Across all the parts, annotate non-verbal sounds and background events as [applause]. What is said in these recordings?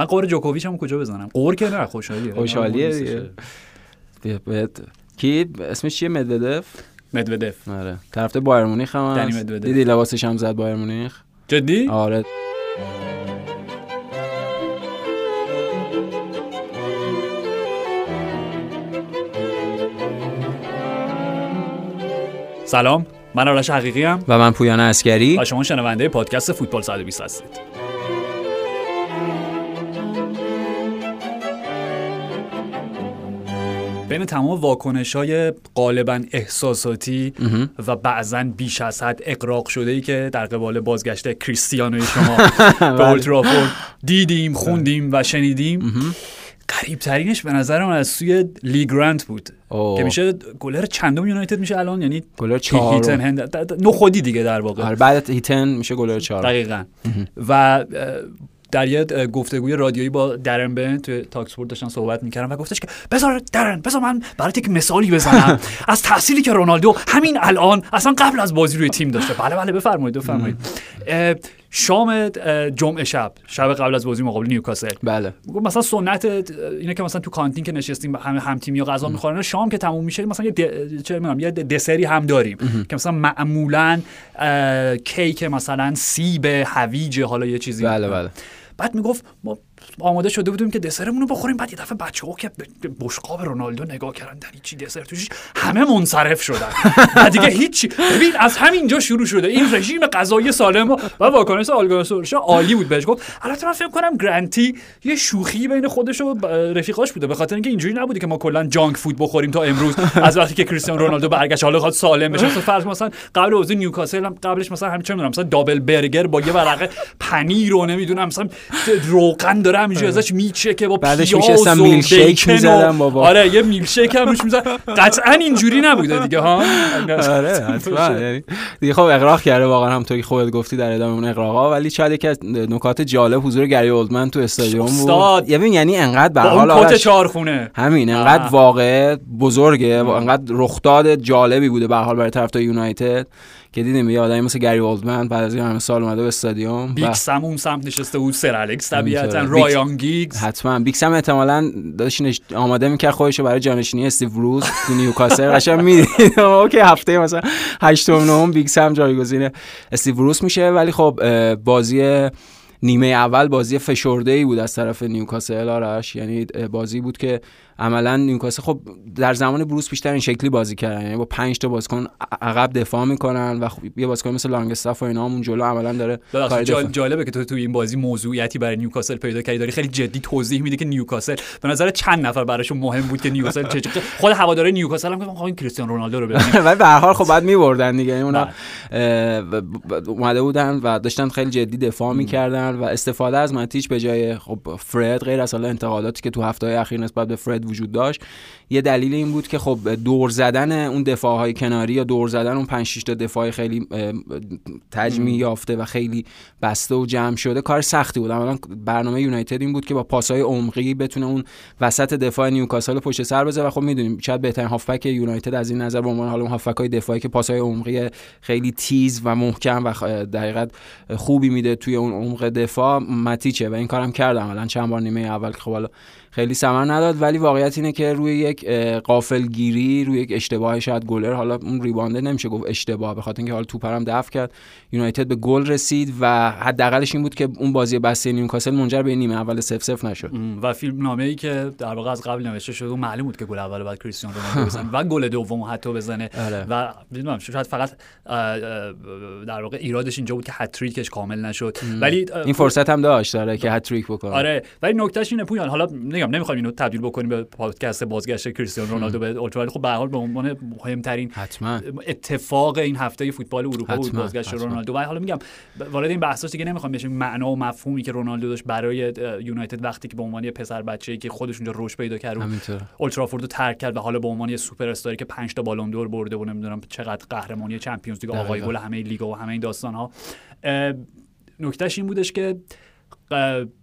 من قور جوکوویچ هم کجا بزنم؟ قور که نه خوشحالیه. خوشحالیه دیگه. کی؟ اسمش چیه؟ مدودف؟ مدودف. آره. طرف بایر مونیخ هم دیدی لباسش هم زد بایر مونیخ؟ جدی؟ آره. سلام. من آرش حقیقی هم. و من پویان اسکری و شما شنونده پادکست فوتبال 120 هستید. بین تمام واکنش های غالبا احساساتی و بعضا بیش از حد اغراق شده ای که در قبال بازگشت کریستیانوی شما [laughs] به Old Trafford دیدیم خوندیم و شنیدیم. غریب ترینش به نظر من از سوی لی گرانت بود اوه. که میشه گلر چندم یونایتد میشه الان؟ یعنی گلر هیتن چهارم. هند نو خودی دیگه در واقع. آره بعد هیتن میشه گلر چهارم. دقیقا. و در یه گفتگوی رادیویی با درن بن توی talkSPORT داشتن صحبت می‌کردن و گفتش که بذار درن بذار من برات یک مثالی بزنم. [laughs] از تأثیری که رونالدو همین الان اصلا قبل از بازی روی تیم داشته. بله بله بفرمایید بفرمایید. شام جمعه شب شب قبل از بازی مقابل نیوکاسل. بله. مثلا سنت اینه که مثلا تو کانتین که نشستیم هم هم تیمی غذا می‌خورن. شام که تموم میشه مثلا یه د... چه می‌دونم یه دسری هم داریم که مثلا معمولا کیک مثلا سیب هویج حالا یه چیزی. بله بله. بعد می‌گفت ما آماده شده بودیم که دسرمون رو بخوریم. بعد یه دفعه بچه ها که بشقاب رونالدو نگاه کردن در چی دسر توش همه منصرف شدن. و دیگه هیچی. ببین از همینجا شروع شده. این رژیم غذایی سالم و واکنش آلگا سورشا عالی بود بهش گفت. البته من فکر کنم گرانتی یه شوخی بین خودش و رفیقاش بوده. به خاطر اینکه اینجوری نبوده که ما کلا جانک فود بخوریم تا امروز. از وقتی که کریستیانو رونالدو برگشت حالا خواهد سالم بشه. مثلا فرض مثلا قبل بازی نیوکاسل هم قبلش مثلا همین چه مثلا دابل برگر با یه ورقه پنیر و نمی‌دونم مثلا روغن داره همینجوری ازش میچکه با بعدش میلکشیک بیکن و- می‌زدن بابا. آره یه میلکشیک هم روش می‌زد قطعا اینجوری نبوده دیگه ها؟ آره حتما. یعنی دیگه خب اقراق کرده واقعا همونطوری که خودت گفتی در ادامه اون اقراقا ولی شاید یکی از نکات جالب حضور گری اولدمن تو استادیوم بود. استاد. یعنی یعنی انقدر به حال آرش چهارخونه. همین انقدر. واقع بزرگه و انقدر رخداد جالبی بوده به حال برای طرفدار یونایتد. که دیدیم یه آدمی مثل گری اولدمن بعد از این همه سال اومده به استادیوم بیکس هم اون سمت نشسته بود سر الکس طبیعتا. رایان گیگز. حتما. گیگز هم احتمالاً داشت آماده می‌کرد خودش رو برای جانشینی استیو بروس تو نیوکاسل. [laughs] قشنگ می‌دید. اوکی هفته مثلا هشتم نهم گیگز هم جایگزین استیو بروس میشه. ولی خب بازی نیمه اول بازی فشرده ای بود از طرف نیوکاسل آرش. یعنی بازی بود که عملا نیوکاسل خب در زمان بروس بیشتر این شکلی بازی کردن. یعنی با 5 تا بازیکن عقب دفاع می‌کنن و خب یه بازیکن مثل لانگستاف و اینا هم اون جلو عملا داره کار جال- جالبه که تو تو این بازی موضوعیتی برای نیوکاسل پیدا کردی. داری خیلی جدی توضیح میده که نیوکاسل به نظر چند نفر براشون مهم بود که نیوکاسل چه خود هواداره نیوکاسل هم گفتن آقا این کریستیانو رونالدو رو ببینیم. [laughs] ولی به هر حال خب بعد میبردن دیگه. یعنی اونا بله. اومده بودن و داشتن خیلی جدی دفاع می‌کردن و استفاده از ماتیچ به جای خب فرد غیر از حالا انتقاداتی که تو هفته اخیر نسبت به فرد وجود داشت یه دلیل این بود که خب دور زدن اون دفاع های کناری یا دور زدن اون 5 6 تا دفاع خیلی تجمیع یافته و خیلی بسته و جمع شده کار سختی بود. اولا برنامه یونایتد این بود که با پاسهای عمقی بتونه اون وسط دفاع نیوکاسل رو پشت سر بذاره. و خب می‌دونیم شاید بهترین هافبک یونایتد از این نظر به عنوان حالا اون هافبک های دفاعی که پاسهای عمقی خیلی تیز و محکم و حقیقت خوبی میده توی اون عمق دفاع متیچه و این کارم کردم. الان چند بار نیمه اول که خب خیلی ثمر نداد. ولی واقعیت اینه که روی یک قافل گیری روی یک اشتباه شاید گلر حالا اون ریبانده نمیشه گفت اشتباه به خاطر اینکه حالا توپرم دفع کرد. یونایتد به گل رسید و حداقلش این بود که اون بازی بسته نیوکاسل منجر به نیمه اول 0 0 نشد. و فیلم نامه ای که در واقع از قبل نوشته شده معلوم بود که گل اول بعد کریستیانو رونالدو بزنه و گل دوم حتی بزنه. آره. و می‌دونم شاید فقط در واقع ایرادش اینجا بود که هتریکش کامل نشد. ولی این فرصت هم داشت داره که هتریک بکنه. آره. ولی نکتهش اینه پویان. حالا نمیگم نمی‌خوایم اینو تبدیل بکنیم به پادکست بازگشت کریستیانو رونالدو به اولترا. ولی خب به هر حال به عنوان مهمترین حتما. اتفاق این هفته فوتبال اروپا بود بازگشت. رونالدو. و حالا میگم وارد این بحثاش دیگه نمی‌خوام بشیم. معنا و مفهومی که رونالدو داشت برای یونایتد وقتی که به عنوان یه پسر بچه‌ای که خودش اونجا رشد پیدا کرد Old Trafford رو ترک کرد و حالا به عنوان یه سوپر استاری که 5 تا Ballon d'Or برده و نمی‌دونم چقدر قهرمانی Champions League آقای. گل همه لیگا و همه این داستان ها نکتهش این بودش که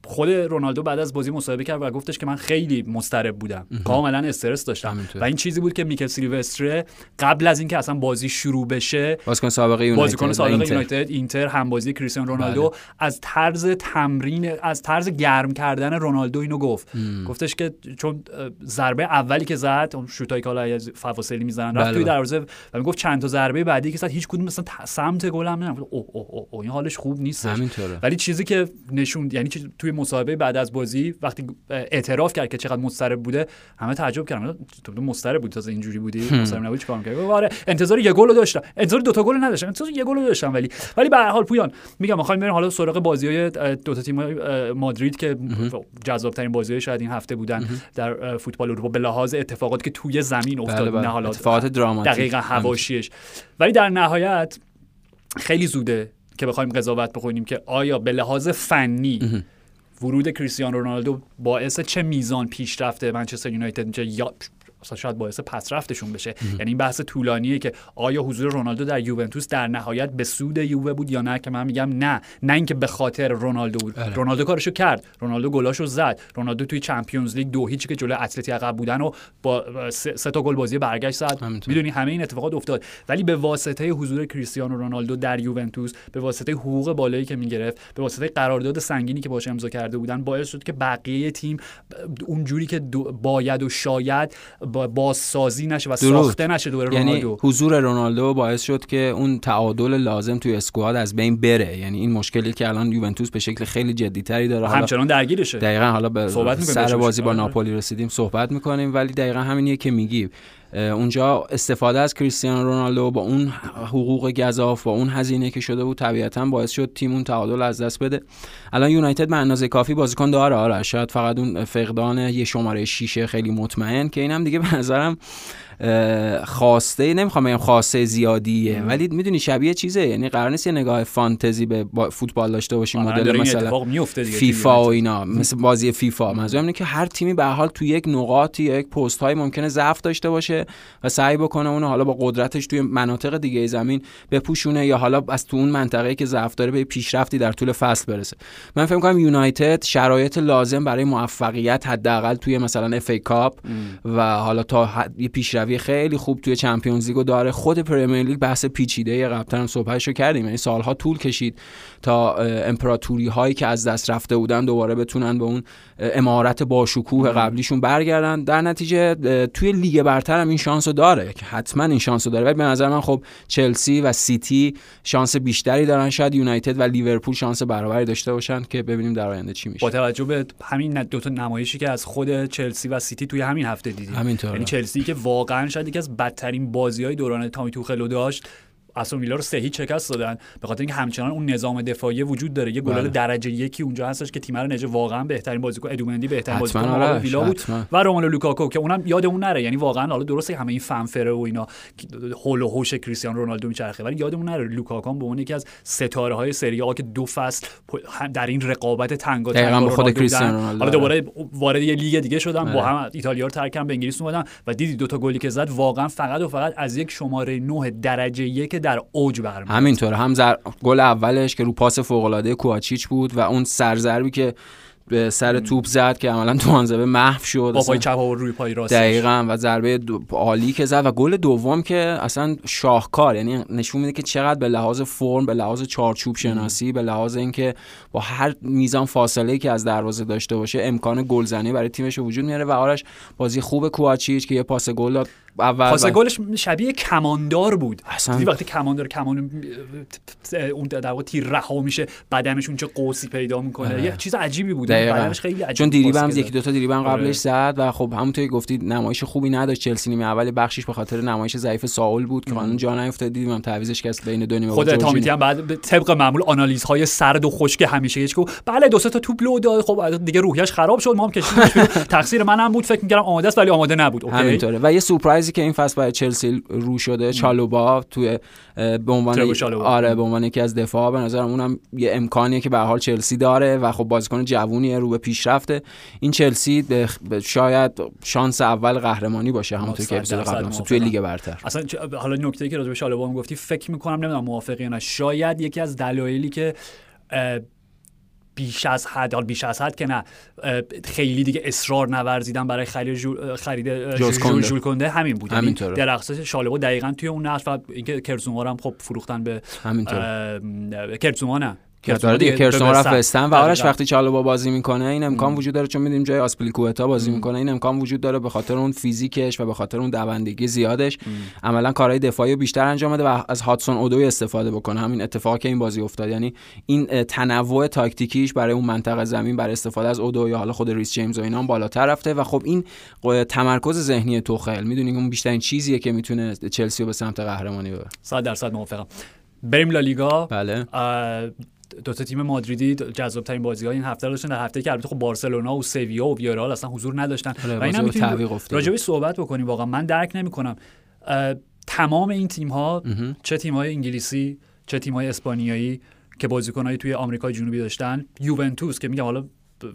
خود رونالدو بعد از بازی مصاحبه کرد و گفتش که من خیلی مضطرب بودم کاملا استرس داشتم. و این چیزی بود که میکل سیلوستره قبل از اینکه اصلا بازی شروع بشه بازیکن سابقه یونایتد بازیکن و سابق اینتر. یونایتد اینتر هم بازی کریستیانو رونالدو بله. از طرز تمرین از طرز گرم کردن رونالدو اینو گفت گفتش که چون ضربه اولی که زد اون شوتایی که حالا از فواصلی می‌زنن رفت بله، توی بله. دروازه و می‌گفت چند تا ضربه بعدی که زد هیچ کدوم مثلا سمت گل هم نرفت اوه اوه اوه اوه، این حالش خوب نیست همینطوره ولی چیزی که نشون یعنی توی مصاحبه بعد از بازی وقتی اعتراف کرد که چقدر مضطرب بوده همه تعجب کردن. تو مضطرب بود تازه اینجوری بودی؟ مضطرب نبودی چیکار می‌کردی؟ آره انتظار یه گل داشتم. انتظار دو تا گل نداشتم انتظار یه گل داشتم ولی. ولی به هر حال پویان میگم می‌خوایم بریم حالا سراغ بازی‌های دو تا تیم مادرید که جذاب‌ترین بازی‌های شاید این هفته بودن در فوتبال اروپا. به لحاظ اتفاقاتی که توی زمین افتاد بله، بله. نه حالا اتفاقات دراماتیک. دقیقا حواشیش. ولی در نهایت خیلی زوده. که بخوایم قضاوت بکنیم که آیا به لحاظ فنی ورود کریستیانو رونالدو باعث چه میزان پیشرفت منچستر یونایتد میشه یا اصلا شاید باعث پسرفتشون بشه. یعنی این بحث طولانیه که آیا حضور رونالدو در یوونتوس در نهایت به سود یووه بود یا نه؟ که من میگم نه. نه اینکه به خاطر رونالدو بود. بله. رونالدو کارشو کرد. رونالدو گلاشو زد. رونالدو توی چمپیونز لیگ دو هیچی که جلوی اتلتی عقب بودن و با سه, تا گل بازی برگشت زد. می‌دونی همه این اتفاقات افتاد. ولی به واسطه حضور کریستیانو رونالدو در یوونتوس به واسطه حقوق بالایی که می‌گرفت به واسطه قرارداد سنگینی که باش امضا کرده بودن باعث شد که بقیه تیم اونجوری که باید و شاید بازسازی نشه و ساخته نشه دور یعنی رونالدو. حضور رونالدو باعث شد که اون تعادل لازم توی اسکواد از بین بره. یعنی این مشکلی که الان یوونتوس به شکل خیلی جدیتری داره. حالا همچنان درگیرشه. دقیقا حالا به صحبت سر. بازی با آره. ناپولی رسیدیم صحبت می‌کنیم ولی دقیقا همینیه که میگی. اونجا استفاده از کریستیانو رونالدو با اون حقوق گذاف با اون هزینه که شده بود طبیعتا باعث شد تیم اون تعادل از دست بده. الان یونایتد به اندازه کافی بازیکن داره. آره شاید فقط اون فقدان یه شماره شیشه خیلی مطمئن که اینم دیگه به نظرم خواسته نمی‌خوام بگم خواسته زیادیه ولی می‌دونی شبیه چیزه یعنی قرار نیست یه نگاه فانتزی به با- فوتبال داشته باشیم الان مدل مثلا فیفا و. اینا مثل بازی فیفا. منظورم اینه که هر تیمی به حال تو یک نقاطی یا یک پست های ممکنه ضعف داشته باشه و سعی بکنه اونو حالا با قدرتش توی مناطق دیگه زمین بپوشونه یا حالا از تو اون منطقه‌ای که ضعف داره به پیشرفتی در طول فصل برسه. من فکر کنم یونایتد شرایط لازم برای موفقیت حداقل توی مثلا FA Cup و حالا تا یه پیشروی خیلی خوب توی Champions League و داره. خود Premier League بحث پیچیده قبلا هم صحبتشو کردیم. یعنی سالها طول کشید تا امپراتوری هایی که از دست رفته بودن دوباره بتونن به اون عمارت باشکوه قبلیشون برگردن. در نتیجه توی لیگ برتر هم این شانس رو داره. که حتما این شانس رو داره. ولی به نظر من خب چلسی و سیتی شانس بیشتری دارن. شاید یونایتد و لیورپول شانس برابری داشته باشن که ببینیم در آینده چی میشه. با توجه به همین دو تا نمایشی که از خود چلسی و سیتی توی همین هفته دیدیم. همینطوره. یعنی چلسی که واقعا شاید یکی از بدترین بازی های دوران تامی توخل رو داشت. استون ویلا رو سه هیچ شکست دادن. به خاطر اینکه همچنان اون نظام دفاعی وجود داره. یه گلر بله. درجه یکی اونجا هستش که تیم رو نجات واقعا بهترین بازیکن ادوارد مندی بهترین بازیکن آره، ویلا بود. و روملو لوکاکو که اونم یادمون نره. یعنی واقعا حالا درسته همه این fanfare و اینا حول و حوش کریستیانو رونالدو میچرخه ولی یادمون نره لوکاکو به عنوان یکی از ستاره های سری آ که دو فصل در این رقابت تنگاتنگ با خود کریستیانو حالا دوباره وارد یه لیگ دیگه شدن با آره. هم ایتالیا رو ترک کردن به انگلیس اومدن. و دیدی دو تا گلی که زد واقعا فقط و فقط از یک شماره 9 درجه یک در اوج برمیاد همینطوره. هم زر... گل اولش که رو پاس فوق العاده کواچیچ بود و اون سر ضربی که به سر توپ زد که عملا تو محو شد. با پای چپ و روی پای راست دقیقا. و ضربه عالی که زد. و گل دوم که اصلا شاهکار. یعنی نشون میده که چقدر به لحاظ فرم به لحاظ چارچوب شناسی به لحاظ اینکه با هر میزان فاصله که از دروازه داشته باشه امکان گلزنی برای تیمش وجود میاره. و آرش بازی خوب کوآچیچ که یه پاس گل داد. اول پاس گلش شبیه کماندار بود. اصلا- وقتی کماندار کمان اون در واقع تیر رها میشه بدنش اون چه قوسی پیدا می‌کنه. آره. یه چیز عجیبی بود. بدنش خیلی عجیب چون دیریب هم که یکی. دو تا دیریب هم آره. قبلش زد و خب همونطور که گفتی نمایش خوبی نداشت. چلسی نیمه اول بخشش به خاطر نمایش ضعیف ساول بود که قانون جا نیفتاد. دیدیم هم تعویضش از بین دو نیمه خود. تامیتی هم بعد طبق معمول آنالیزهای سرد و خشک همیشه هیچ گفت. بله دو سه تا توپ لو داد. خب دیگه روحیش خراب شد. ما هم کشیدیمش بیرون. [laughs] تقصیر منم بود. فکر می‌کردم آماده است ولی آماده نبود. همینطوره. و یه سورپرایزی که این فصل برای چلسی رو شده چالوبا توی به عنوان چالوبا. آره به عنوان یکی از دفاع به نظرم اونم یه امکانیه که به حال چلسی داره و خب بازیکن جوونیه رو به پیشرفته. این چلسی شاید شانس اول قهرمانی باشه همونطور که اپیزود قبل. توی لیگ برتر. اصلا حالا نکته که راجع به هم گفتی فکر می‌کنم نمی‌دونم موافقی یا نه. شاید یکی از دلایلی که بیش از حد حال بیش از حد که نه خیلی دیگه اصرار نورزیدن برای خرید جو- خرید ژول- کنده. همین بود یعنی همینطوره. درخص شالبو دقیقا توی اون نقش و اینکه کرزوما هم خب فروختن به همینطور کرزوما نه داره دیگه کرسون رفت. وستن و آرش. وقتی چالوبا بازی می‌کنه این امکان وجود داره چون می‌دونیم جای آسپلیکوتا بازی می‌کنه این امکان وجود داره به خاطر اون فیزیکش و به خاطر اون دوندگی زیادش. عملا کارهای دفاعی رو بیشتر انجام بده و از هاتسون اودوی استفاده بکنه. همین اتفاقی که این بازی افتاد. یعنی این تنوع تاکتیکیش برای اون منطقه زمین برای استفاده از اودو یا حالا خود ریس جیمز و اینا هم بالاتر رفته و خب این تمرکز ذهنی توخل می‌دونی اون بیشترین چیزیه که می‌تونه چلسی رو به سمت قهرمانی ببره. صد درصد موافقم. بریم لالیگا. بله. دو تا تیم مادریدی جذاب ترین بازی های این هفته داشتن. در هفته که البته خب بارسلونا و سویا و ویارال اصلا حضور نداشتن. آره، و اینا بازی به می‌تونیم صحبت بکنیم. واقعا من درک نمی‌کنم. تمام این تیم ها. چه تیم های انگلیسی چه تیم های اسپانیایی که بازیکنایی توی آمریکای جنوبی داشتن. یوونتوس که میگم حالا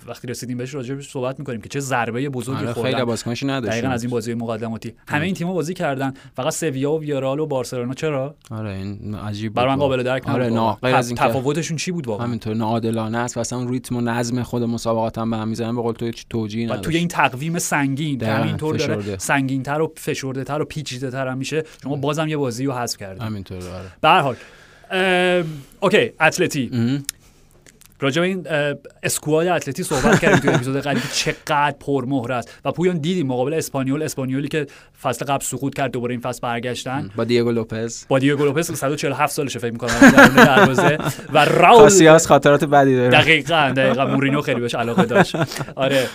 وقتی رسیدیم بهش راجبش صحبت می‌کنیم که چه ضربه بزرگی آره خیلی بازیکنش نداشت دقیقا از این بازی مقدماتی. همه این تیم‌ها بازی کردن. فقط سویا و ویارال و بارسلونا. چرا؟ آره این عجیب برای من. قابل درک آره. غیر از اینکه تفاوتشون چی بود واقعا؟ همینطور ناعادلانه است و اصلا اون ریتم و نظم خود مسابقات هم به هم می‌زنن به قول تو هیچ توجیهی و نداشت. توی این تقویم سنگین همینطور داره. سنگینتر و فشرده و پیچیده تر هم میشه. شما بازم یه بازی رو حذف کردید همینطور آره. به هر حال okay اتلتی. راجع به این squad اتلتی صحبت کردیم توی اپیزود قبلی که چقدر پرمهره است. و پویان دیدیم مقابل اسپانیول اسپانیولی که فصل قبل سقوط کرد دوباره این فصل برگشتن. با دیگو لوپز. با دیگو لوپز 147 سالشه فکر می‌کنم دروازه. و راول کاسیاس خاطرات بدی داره. دقیقا دقیقا. مورینو خیلی بهش علاقه داشت. آره.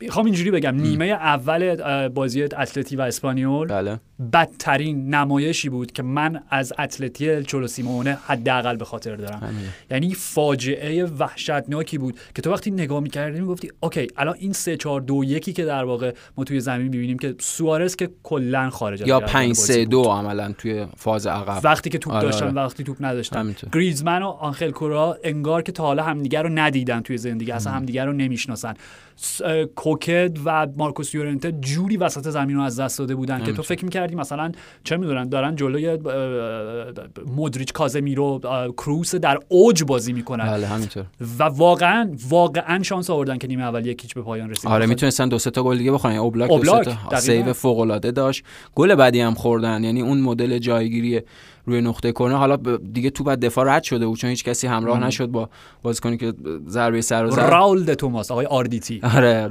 می‌خوام اینجوری بگم نیمه اول بازی اتلتی و اسپانیول بله بدترین نمایشی بود که من از اتلتی ال چولو سیمئونه حداقل به خاطر دارم همین. یعنی فاجعه وحشتناکی بود که تو وقتی نگاه می‌کردی می‌گفتی okay الان این سه چهار دو یکی که در واقع ما توی زمین می‌بینیم که سوارز که کلا خارج از جریان 5 بازی 3 بود. 2 عملا توی فاز عقب وقتی که توپ آره، داشتن آره. وقتی توپ نداشتن. گریزمن و آنخل کوریا انگار که تا حالا همدیگه رو ندیدن توی زندگی اصلا همدیگه رو نمی‌شناسن کوکه و مارکوس یورنته جوری وسط زمین رو از دست داده بودن که تو فکر می‌کردی مثلا چه می‌دونن دارن جلوی مودریچ کاسمیرو کروس در اوج بازی می‌کنن. بله همینطور. و واقعا واقعا شانس آوردن که نیمه اول یک هیچ به پایان رسید. آره می‌تونستن دو سه تا گل دیگه بخورن. اوبلاک, دو اوبلاک، سه تا. save فوق العاده داشت. گل بعدی هم خوردن. یعنی اون مدل جایگیری روی نقطه کرنر حالا دیگه تو بعد دفاع رد شده بود چون هیچ کسی همراه نشد با بازیکنی که ضربه سر و زد. راول د توماس آقای آردیتی. آره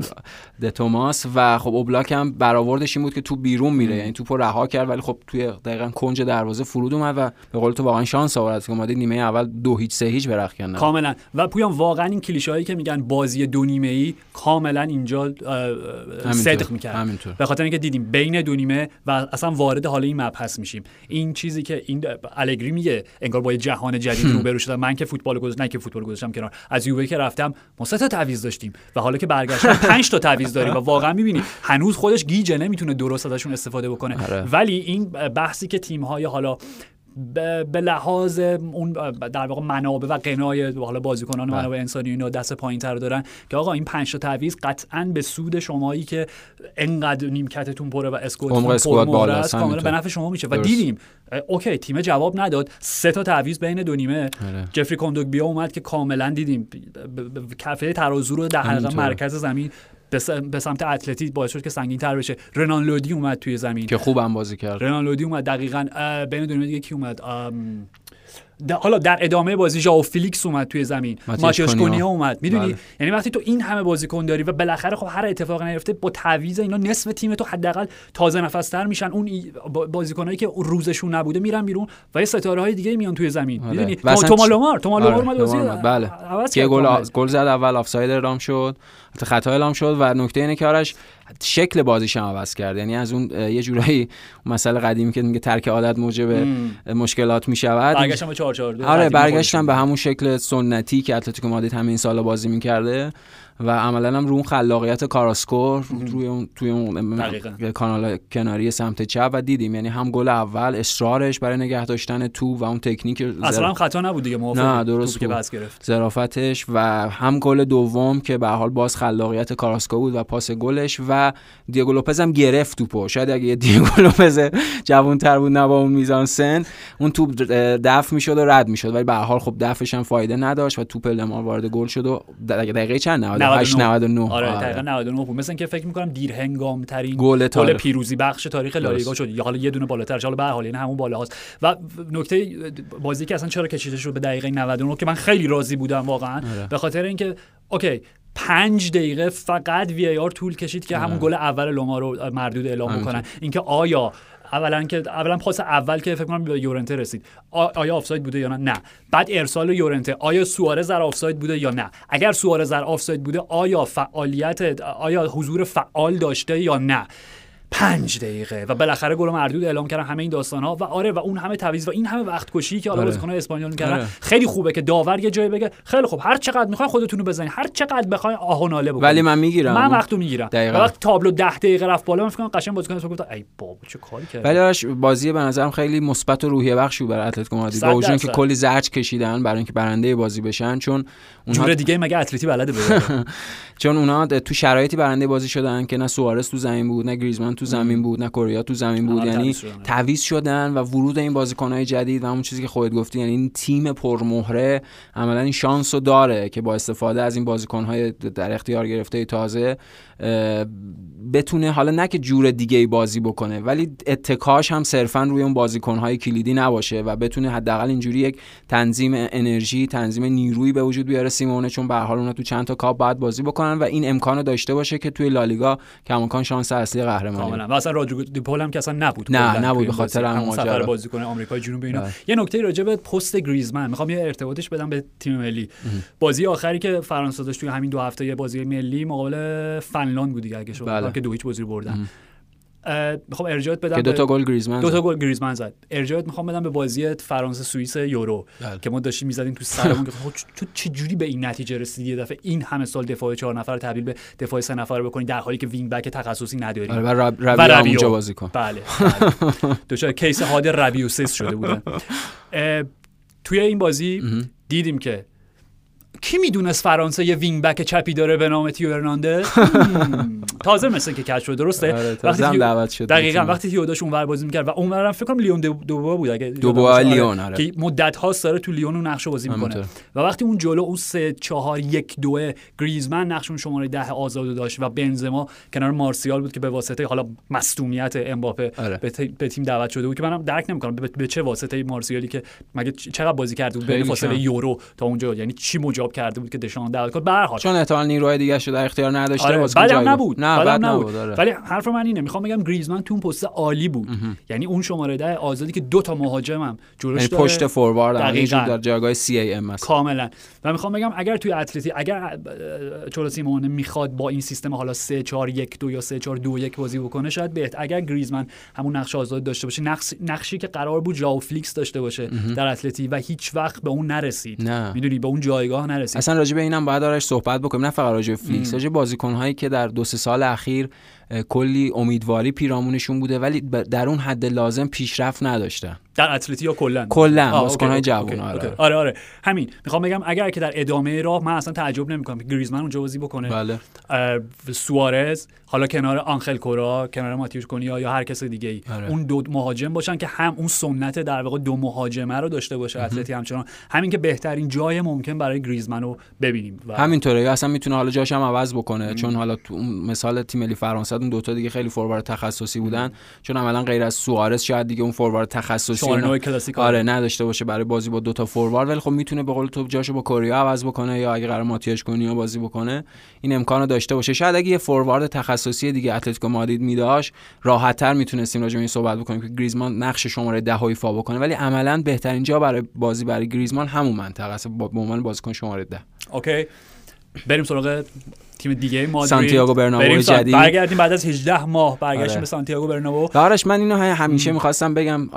د توماس. و خب اوبلاک هم برآوردش این بود که توپ بیرون میره یعنی توپو رها کرد ولی خب توی دقیقا کنج دروازه فرود اومد و به قول تو واقعا شانس آورد که اومده نیمه اول دو هیچ سه هیچ برخ کردن کاملا. و پویان واقعا این کلیشه هایی که میگن بازی دو نیمه ای کاملا اینجا صدق می‌کرد همینطور. به خاطر اینکه دیدیم بین دو نیمه و اصلا وارد حال این مبحث میشیم. این چیزی که این الگری میگه انگار با یه جهان جدید روبرو شدم. من که فوتبال گذاشتم نه که فوتبال گذاشتم کنار. از یووه که رفتم ما سه تا تعویض داشتیم و حالا که برگشتم پنج تا تعویض داریم و واقعا می‌بینی هنوز خودش گیجه نمی‌تونه درست ازشون استفاده بکنه. آره. ولی این بحثی که تیم های حالا به لحاظ اون در واقع منابع و قنای حالا بازیکنان بله. منابع انسانی اینا دست پایین تر دارن که آقا این پنج تا تعویض قطعا به سود شمایی که انقدر نیمکتتون پره و اسکواد پرمهره بالا است کاملا. به نفع شما میشه و. دیدیم اوکی تیم جواب نداد سه تا تعویض بین دو نیمه آره. جفری کوندوگبیا اومد که کاملا دیدیم کفه ترازو رو در. مرکز زمین به سمت اتلتی باعث شد که سنگین تر بشه. رنان لودی اومد توی زمین. که خوبم بازی کرد. رنان لودی اومد دقیقا بین دو دیگه کی اومد؟ حالا در ادامه بازی ژائو فیلیکس اومد توی زمین ماتیاس کونیا. اومد می‌دونی بله. یعنی وقتی تو این همه بازیکن داری و بالاخره خب هر اتفاقی نیفته با تعویض اینا نصف تیم تو حداقل تازه نفس‌تر میشن اون ای- با- بازیکنایی که روزشون نبوده میرن بیرون و یه ستاره های دیگه میان توی زمین آره. می‌دونی و اصلا توما چ- لمار توما لمار آره، اومد بازی. بله. کرد گل گل زد اول آفساید اعلام شد خطا اعلام شد و نکته اینه که آرش شکل بازیش هم عوض کرد. یعنی از اون یه جورایی مسئله قدیمی که میگه ترک عادت موجب. مشکلات می‌شود. برگشتن به 4 4 آره برگشتن به همون شکل سنتی که اتلتیکو مادرید همه این سالا بازی می‌کرده. و عملا هم رو اون خلاقیت کاراسکور روی اون توی اون دقیقاً. کانال کناری سمت چپ و دیدیم. یعنی هم گل اول اصرارش برای نگه داشتن تو و اون تکنیک اصلا هم خطا نبود دیگه نه، درست که. بس گرفت. ظرافتش و هم گل دوم که به حال باز خلاقیت کاراسکو بود و پاس گلش و دیگو لوپز هم گرفت توپو. شاید اگه یه دیگو [laughs] لوپز جوان‌تر بود نه با اون میزان سن اون توپ دفع می‌شد و رد می‌شد. ولی به حال خب دفعش هم فایده نداشت و توپ لمار وارد گل شد و دقیقه چند 98 99 آره دقیقه 99 بود مثل اینکه فکر می‌کنم دیر هنگام ترین گل گل پیروزی بخش تاریخ لالیگا شد. یا حالا یه دونه بالاتر. حالا به هر حال این همون بالاست. و نکته بازی که اصلا چرا کشیده شد به دقیقه 99 که من خیلی راضی بودم واقعا. آره. به خاطر اینکه okay پنج دقیقه فقط VAR طول کشید که همون گل اول لمار رو مردود اعلام بکنن اینکه آیا اولا که اولا پاس اول که فکر کنم به یورنته رسید. آیا آفساید بوده یا نه؟ نه. بعد ارسال یورنته. آیا سوارز در آفساید بوده یا نه؟ اگر سوارز در آفساید بوده آیا فعالیت آیا حضور فعال داشته یا نه؟ پنج دقیقه و بالاخره گل مردود اعلام کردن همه این داستان ها و آره و اون همه تعویض و این همه وقت کشی که حالا آره. بازیکن اسپانیول می‌کردن. آره. خیلی خوبه که داور یه جایی بگه. خیلی خوب. هر چقدر می‌خواین خودتون رو بزنید هر چقدر بخواین آه و ناله بکنید ولی من می‌گیرم. من وقتو می‌گیرم. وقت تابلو 10 دقیقه رفت بالا من فکر کنم قشنگ بازیکن اسپانیول گفت ای بابا چه کاری کرد ولی بازی به نظرم خیلی مثبت و روحیه بخشی برای اتلتیکو مادرید. با وجود که کلی زرج کشیدن برای اینکه برنده بازی بشن چون اونها جور دیگه مگه اتلتی بلده [laughs] چون اونا تو شرایطی برنده بازی شدن که نه سوارز تو زمین بود نه گریزمان تو زمین بود نه کوریا تو زمین بود. یعنی تعویض شدن و ورود این بازیکنهای جدید و همون چیزی که خودت گفتی یعنی این تیم پرمهره عملا این شانس رو داره که با استفاده از این بازیکنهای در اختیار گرفته تازه. بتونه حالا نه که جور دیگه ای بازی بکنه ولی اتکاش هم صرفا روی اون بازیکنهای کلیدی نباشه و بتونه حداقل اینجوری یک تنظیم انرژی تنظیم نیرویی به وجود بیاره سیمونه چون به حال اونا تو چند تا کاپ باید بازی بکنن و این امکانو داشته باشه که توی لالیگا کماکان شانس اصلی قهرمانی کاملا. و اصلا رادریگو دیپول هم که اصلا نبود نه نبود به خاطر هم ماجرا. بازیکن آمریکای جنوبی اینا. بله. یه نکته راجع به پست گریزمن. می‌خوام یه ارتباطش بدم به تیم ملی. بازی آخری که فرانسه داشت توی همین دو هفته یه بازی ملی مقابل فنلاند بود دیگه اگه بله. که دو هیچ بازی بردن. می‌خوام ارجاعت بدم که دو تا گل گریزمن دو تا گل گریزمن زد. ارجاعت می‌خوام بدم به بازی فرانسه سوئیس یورو بله. که ما داشتیم می‌زدیم تو سرمون. که تو چه جوری به این نتیجه رسیدی یه دفعه؟ این همه سال دفاع چهار نفر تبدیل به دفاع سه نفر بکنی در حالی که وینگ بک تخصصی نداری. آره و رب... ربی و اونجا بازی کن. بله, بله. کیس هاد ربیوسیس شده بودن. [laughs] توی این بازی دیدیم که کی می‌دونست فرانسه یه wing back چپی داره به نام تئو هرناندز؟ [laughs] تازه مثل که کشف شد درسته؟ آره وقتی دعوت شد دقیقاً وقتی تئو داشت اونور بازی می‌کرد و اونورم فکر کنم لیون دوبوا بود اگه دوبوا لیون آره. که مدت هاست داره تو لیون اون نقش بازی می‌کنه. و وقتی اون جلو اون 3 4 1 2 گریزمن نقش اون شماره 10 آزاد داشت و بنزما کنار مارسیال بود که به واسطه حالا مصدومیت امباپه آره. به تیم دعوت شده بود که منم درک نمی‌کنم به چه واسطه مارسیالی که مگه چقدر بازی کرده بود؟ به فاصله یورو تا اونجا یعنی چی مجاب کرده بود که دشان دعوت کنه به هر چون احتمال نیروهای دیگه شو در اختیار نداشته آره. بعدم نبود نه بعد نبود. آره. ولی حرف من اینه می‌خوام بگم گریزمن تو اون پست عالی بود. یعنی اون شماره ده آزادی که دو تا مهاجمم جلوش یعنی داره. پشت فوروارد همینجور در جایگاه سی ای ام است. کاملا. و می‌خوام بگم اگر توی اتلتی اگر چولو سیمونه می‌خواد با این سیستم حالا 3 4 1 2 یا 3 4 2 1 بازی بکنه شاید بهت اگر گریزمن همون نقش آزاد داشته باشه نقش نقشی که قرار بود ژائو فلیکس داشته باشه در اتلتی و هیچ وقت به اون نرسید. می‌دونی به اون جایگاه نرسید. اصلا راجع به اینم باید آرش صحبت بکنیم. نه فقط راجع به فلیکس راجع بازیکن هایی که در دو سه سال اخیر کلی امیدواری پیرامونشون بوده ولی در اون حد لازم پیشرفت نداشتن در اتلتی یا کلا کلا بازیکن‌های جوان آره. آره آره. همین می‌خوام بگم اگر که در ادامه راه من اصلا تعجب نمی‌کنم که گریزمن اونجا بازی بکنه. بله. سوارز حالا کنار آنخل کورا کنار ماتیوش کنیا یا هر کس دیگه ای آره. اون دو مهاجم باشن که هم اون سنت در واقع دو مهاجمه رو داشته باشه اتلتی همچنان. همین که بهترین جای ممکن برای گریزمن رو ببینیم و همینطوره. اصلا می‌تونه حالا جاش هم عوض بکنه ام. چون حالا تو مثال تیم ملی فرانسه اون دوتا دیگه خیلی فوروارد تخصصی بودن. چون عملا غیر از سوارز شاید دیگه اون فوروارد تخصصی آره نداشته باشه برای بازی با دوتا فوروارد ولی خب می‌تونه به قول تو جاشو با کوریا عوض بکنه یا اگه قرار ماتیاش کنی بازی بکنه این امکانو داشته باشه. شاید اگه یه فوروارد تخصصی دیگه اتلتیکو مادرید میداشت راحتتر می‌تونستیم راجع به این صحبت بکنیم که گریزمان نقش شماره 10 ایفا بکنه. ولی عملا بهترین جا برای بازی برای گریزمان همون منطقه است. به عنوان بازیکن شماره 10 اوکی. بریم سراغ تیم دیگه مادرید سانتیاگو برنابو جدید. برگردیم بعد از 18 ماه برگشتیم آره. به سانتیاگو برنابو. دارش من اینو همیشه می‌خواستم بگم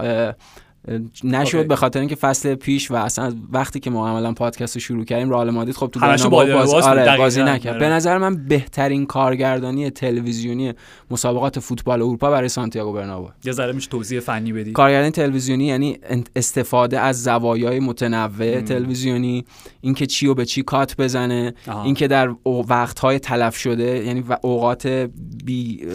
نشد به خاطر اینکه فصل پیش و اصلا وقتی که ما عملا پادکست رو شروع کردیم رئال مادرید خب تو باز... آره بازی نکرد. به نظر من بهترین کارگردانی تلویزیونی مسابقات فوتبال اروپا برای سانتیاگو برنابو یه ذره میشه توضیح فنی بدی. کارگردانی تلویزیونی یعنی استفاده از زوایای متنوع تلویزیونی اینکه چی و به چی کات بزنه اینکه در وقت‌های تلف شده یعنی اوقات بی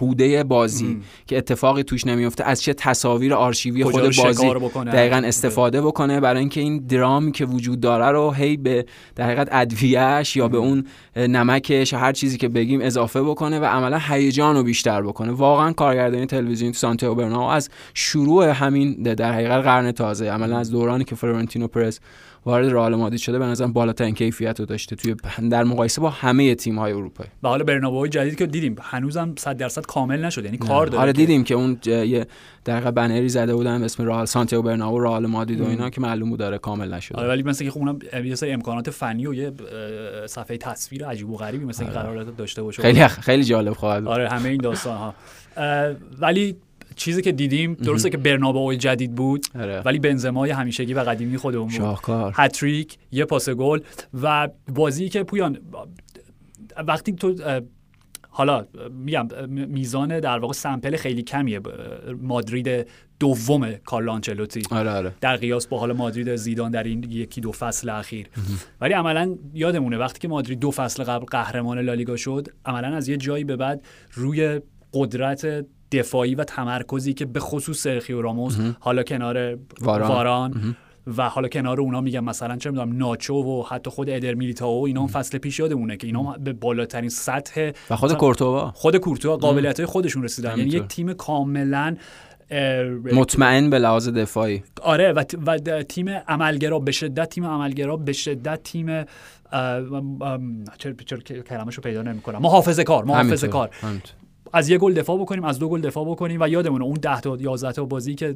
هوده بازی که اتفاقی توش نمیفته از چه تصاویر آرشیوی کجا خود بازی. دقیقا استفاده بکنه برای اینکه این درامی که وجود داره رو هی به در حقیقت ادویهش یا به اون نمکش هر چیزی که بگیم اضافه بکنه و عملا هیجان رو بیشتر بکنه. واقعا کارگردانی تلویزیونی تو سانتیاگو برنابو از شروع همین در حقیقت قرن تازه عملا از دورانی که فلورنتینو پرز وارد رئال مادرید شده به نظرم بالاترین کیفیت رو داشته توی در مقایسه با همه تیم های اروپایی. و حالا برنابوی جدید که دیدیم هنوزم 100 درصد کامل نشد یعنی کار داره آره دیدیم که اون یه در بنری زده بودن اسم رئال سانتیاگو برنابو رئال مادرید و اینا که معلوم بود داره کامل نشده. آره ولی مثل که خب اونم یه سری امکانات فنی و یه صفحه تصویر عجیب و غریبی مثل که قرار داشته باشه. خیلی خیلی جالب خواهد بود. آره همه این داستان ها ولی چیزی که دیدیم درسته که برنابئو جدید بود آره. ولی بنزمای همیشگی و قدیمی خودمون بود. شاهکار. هتریک یه پاس گل و بازی که پویان وقتی تو حالا میگم میزان در واقع سمپل خیلی کمیه مادرید دوم کارلو آنچلوتی. آره آره. در قیاس با حال مادرید زیدان در این یکی دو فصل اخیر. ولی عملا یادمونه وقتی که مادرید دو فصل قبل قهرمان لالیگا شد عملا از یه جایی به بعد روی قدرت دفاعی و تمرکزی که به خصوص سرخیو راموس حالا کنار واران. واران, و حالا کنار اونا میگم مثلا چه می‌دونم ناچو و حتی خود ادر میلیتائو اینا هم فصل پیش یادمونه که اینا به بالاترین سطح و خود کورتوا. خود کورتوا قابلیت های خودشون رسیدن. یعنی. یک تیم کاملا مطمئن به لحاظ دفاعی. آره و, و تیم عملگرا به شدت تیم عملگرا به شدت تیم چرا چرا کلمه‌شو پیدا نمی‌کنم. محافظه کار محافظه. کار. از یه گل دفاع بکنیم از دو گل دفاع بکنیم و یادمونه اون 10 تا 11 تا بازی که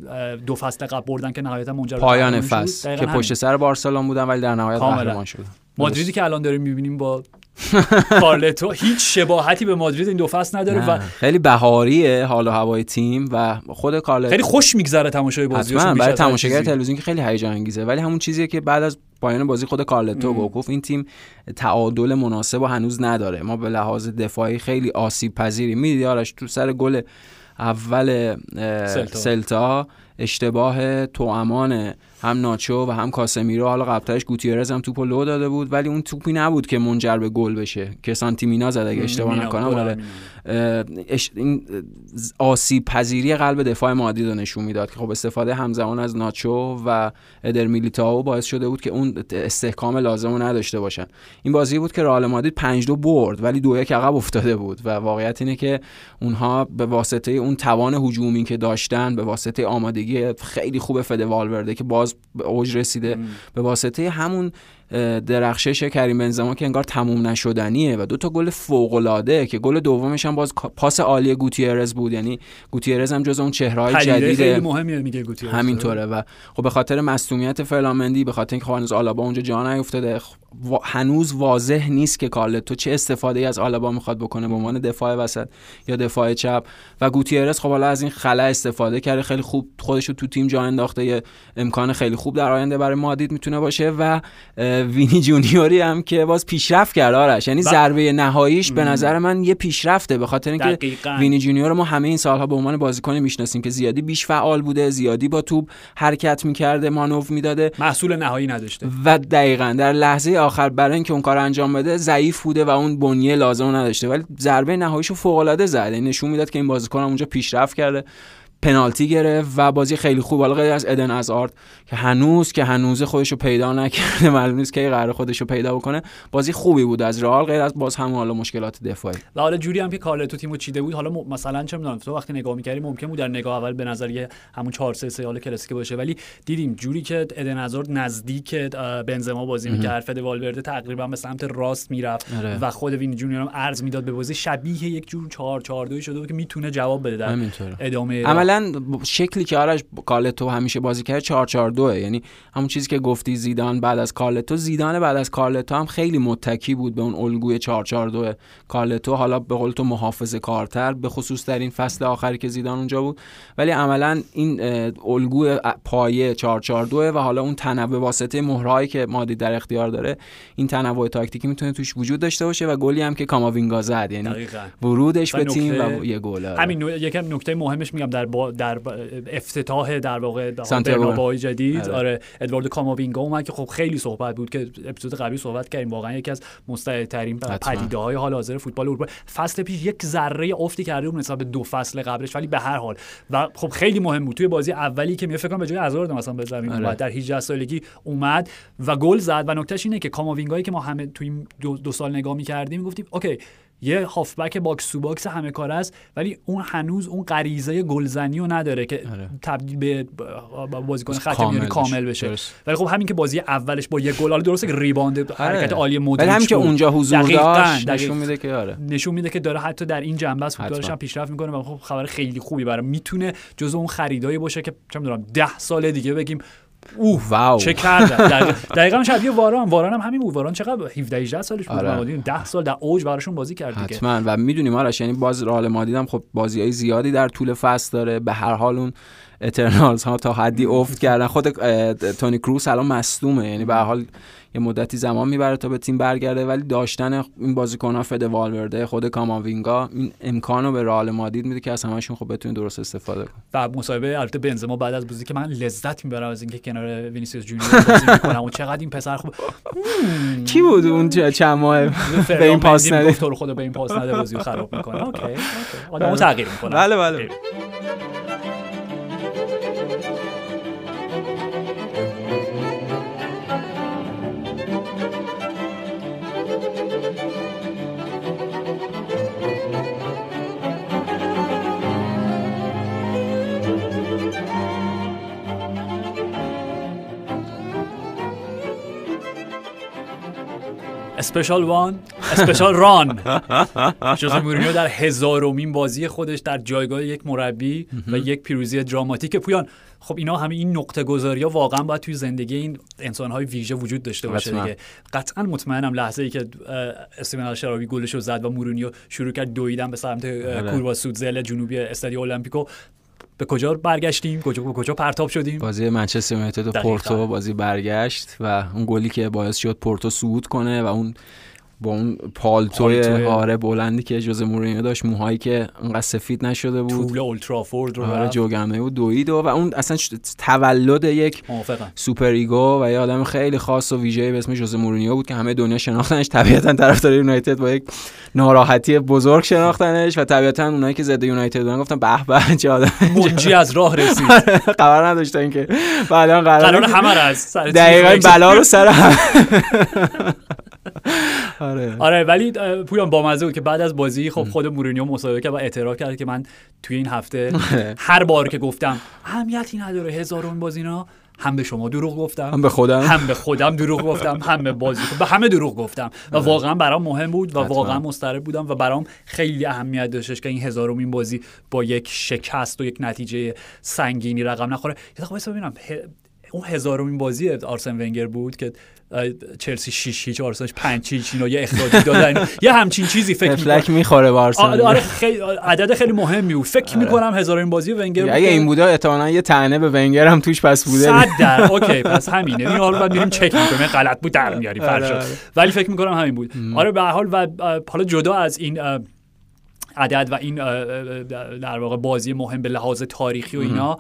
دو فصل قبل بردن که نهایتا منجر پایان. فصل که. پشت سر بارسلون بودن ولی در نهایت. قهرمان شد مادریدی که الان داریم می‌بینیم با [laughs] کارلتو هیچ شباهتی به مادرید این دو فصل نداره و خیلی بهاریه حال و هوای تیم و خود کارل خیلی خوش میگذره تماشای بازیشون حتما برای تماشاگر. تلویزیون که خیلی هیجان انگیزه. ولی همون چیزیه که بعد از پایان بازی خود کارلتو گفت گفت این تیم تعادل مناسب و هنوز نداره. ما به لحاظ دفاعی خیلی آسیب پذیری می‌دیدی آرش تو سر گل اول سلتا. سلتا اشتباه توامان هم ناچو و هم کاسمیرو. حالا قبلترش گوتیرز هم توپو لو داده بود ولی اون توپی نبود که منجر به گل بشه. که سانتیمینا زد اگه اشتباه مینا، نکنم این آسیب پذیری قلب دفاع مادرید رو نشون می‌داد که خب استفاده همزمان از ناچو و ادر میلیتائو باعث شده بود که اون استحکام لازم رو نداشته باشن. این بازی بود که رئال مادرید 5 دو برد ولی دو یک عقب افتاده بود و واقعیت اینه که اونها به واسطه اون توان هجومی که داشتن به واسطه آمادگی خیلی خوب فده والورده که باز به اوج رسیده به واسطه همون درخشش کریم بنزما که انگار تموم نشدنیه و دو تا گل فوق العاده که گل دومش هم باز پاس عالی گوتیرز بود. یعنی گوتیرز هم جز اون پدیده جدید خیلی مهمیه میگه گوتیرز همینطوره و خب به خاطر مصونیت فلامندی به خاطر اینکه خب هنوز آلابا اونجا جا نیفتاده خب هنوز واضح نیست که کارلتو چه استفاده ای از آلابا می‌خواد بکنه به عنوان دفاع وسط یا دفاع چپ. و گوتیرز خب حالا از این خلا استفاده کرده خیلی خوب خودش رو تو تیم جا انداخته یه امکان خیلی خوب در آینده برای مادید می‌تونه باشه. و وینی جونیوری هم که باز پیشرفت کرده آرش. یعنی ضربه نهاییش به نظر من یه پیشرفته به خاطر اینکه. وینی جونیور ما همه این سالها به عنوان بازیکن می‌شناسیم که زیادی بیش فعال بوده زیادی با توپ حرکت می‌کرده مانور می‌داده. محصول نهایی نداشته. و دقیقا در لحظه آخر برای اینکه اون کار انجام بده ضعیف بوده و اون بنیه لازم نداشته. ولی ضربه نهاییشو فوق العاده زد. یعنی نشون می‌داد که این بازیکن اونجا پیشرفت کرده. پنالتی گرفت و بازی خیلی خوب حالا غیر از ادن ازارد که هنوز که هنوز خودش رو پیدا نکرده [laughs] معلوم نیست که قرار خودش رو پیدا بکنه بازی خوبی بود از رئال غیر از باز هم حالا مشکلات دفاعی و حالا جوری هم که کارلتو تیمو چیده بود حالا م- مثلا چه می‌دونم تو وقتی نگاه می‌کردی ممکن بود در نگاه اول به نظر یه همون 4 3 3 حالا کلاسیک باشه ولی دیدیم جوری که ادن هازارد نزدیک بنزما بازی می‌کرد فد والورده تقریبا به سمت راست می‌رفت آره. و خود وینی جونیور هم ارز می‌داد به بازی شبیه یک جور 4 4 2 شده بود که می‌تونه جواب بده در. ادامه. عملا شکلی که آرش کارلتو همیشه بازی کرد 4 4 2 یعنی همون چیزی که گفتی زیدان بعد از کارلتو. زیدان بعد از کارلتو هم خیلی متکی بود به اون الگوی 4 4 2 کارلتو حالا به قول تو محافظه کارتر به خصوص در این فصل آخری که زیدان اونجا بود. ولی عملا این الگوی پایه 4 4 2 و حالا اون تنوع واسطه مهرهایی که مادی در اختیار داره این تنوع تاکتیکی می‌تونه توش وجود داشته باشه و گلی هم که کاماوینگا زد یعنی دقیقاً. ورودش به تیم و یه گل آره. همین نوع- یکم نکته مهمش میگم در با در افتتاح در واقع. برنابئوی جدید آره. آره ادواردو کاماوینگا اومد که خب خیلی صحبت بود که اپیزود قبلی صحبت کردیم واقعا یکی از مستعدترین. پدیده های حال حاضر فوتبال اروپا فصل پیش یک ذره افتی کرده بود نسبت به دو فصل قبلش ولی به هر حال و خب خیلی مهم بود توی بازی اولی که می فکر کنم به جای هازارد مثلا به زمین آره. اومد در 18 سالگی اومد و گل زد و نکتهش اینه که کاماوینگایی که ما همه توی دو, دو سال نگاه می‌کردیم گفتیم OK یه هافبک box to box همه کار است ولی اون هنوز اون غریزه گلزنی رو نداره که آره. تبدیل به بازیکن خط کامل. کامل بشه درست. ولی خب همین که بازی اولش با یه گل حالا درسته که ریباند حرکت عالی آره. ولی همین که. اونجا حضور داشت. نشون میده که آره نشون میده که داره حتی در این جنبه از فوتبالش. هم پیشرفت می‌کنه و خب خبر خیلی خوبی برای می‌تونه جزو اون خریدایی باشه که چه می‌دونم ده سال دیگه بگیم اوه واو. چه کردن دقیقاً- شبیه واران واران هم همین بود. واران چقدر 17 18 سالش بود؟ آره. آره. 10 سال در اوج براشون بازی کرد دیگه. حتما. و می‌دونیم آرش یعنی باز رئال مادرید هم خب بازی های زیادی در طول فصل داره. به هر حال اون eternals ها تا حدی افت کردن. خود تونی کروس الان مصدومه. یعنی به هر حال یه مدتی زمان می‌بره تا به تیم برگرده ولی داشتن این بازیکن ها فده والورده خود کاماوینگا این امکان رو به رئال مادرید میده که از همشون خب بتونه درست استفاده کنه و مصاحبه البته بنزما بعد از بازی که من لذت می‌برم از اینکه کنار وینیسیوس جونیور بازی می‌کنم و چقدر این پسر خوب [laughs] کی بود اون چند ماه به این پاس نده. خدا به این پاس نده بازی خراب می‌کنه. OK OK. آدمو تغییر می‌کنه. بله بله. special one special one ژوزه مورینیو در هزارمین بازی خودش در جایگاه یک مربی و یک پیروزی دراماتیک پویان. خب اینا همه این نقطه گذاری ها واقعا باید توی زندگی این انسان های ویژه وجود داشته باشه. دیگه. قطعا مطمئنم لحظه ای که استیون الشراوی گلش رو زد و مورینیو شروع کرد دویدن به سمت آره. curva sud ضلع جنوبی استادیو المپیکو. به کجا برگشتیم کجا به کجا پرتاب شدیم بازی منچستر یونایتد و. پورتو بازی برگشت و اون گلی که باعث شد پورتو صعود کنه و اون با اون پالتوی. آره بلندی که ژوزه مورینیو داشت موهایی که انقدر سفید نشده بود. طول اولدترافورد رو آره. جوگرنه و دوید و, و اون اصلا تولد یک موافقم. super ego و یه آدم خیلی خاص و ویژه به اسم ژوزه مورینیو بود که همه دنیا شناختنش. طبیعتا طرفدار یونایتد با یک ناراحتی بزرگ شناختنش و طبیعتا اونایی که ضد یونایتد بودن گفتن به به چه آدم منجی از راه رسید. خبر نداشتن که بعدا قرار قرار همه از سر دقیقا بلا رو سر [laughs] آره. آره ولی پویان بامزه بود که بعد از بازی خب خود مورینیو مصاحبه کرد و اعتراف کرد که من توی این هفته [laughs] هر بار که گفتم اهمیتی نداره هزارون بازی اینا هم به شما دروغ هم گفتم به خودم. هم به خودم دروغ گفتم هم به بازی به همه دروغ گفتم. و واقعا برام مهم بود و. واقعا مضطرب بودم و برام خیلی اهمیت داشتش که این هزارمین بازی با یک شکست و یک نتیجه سنگینی رقم نخوره. یه دقیقه ببینم اون هزارمین بازی آرسن ونگر بود که چلسی 6 هیچ آرسنالش 5 هیچ اینا یه اخراجی دادن. [laughs] یه همچین چیزی فکر فلک می‌خوره آره آرسنال آره خیلی عدد خیلی مهمی بود. فکر می‌کنم هزارمین بازی ونگر اگه این بوده احتمالاً یه تنه به ونگر هم توش پس بوده. صد در. اوکی پس همینه. این حالا بعد میریم چک می‌کنیم. غلط بود در میاریم آره، آره. ولی فکر می‌کنم همین بود. آره به هر حال و حالا جدا از این عدد و این در واقع بازی مهم به لحاظ تاریخی و اینا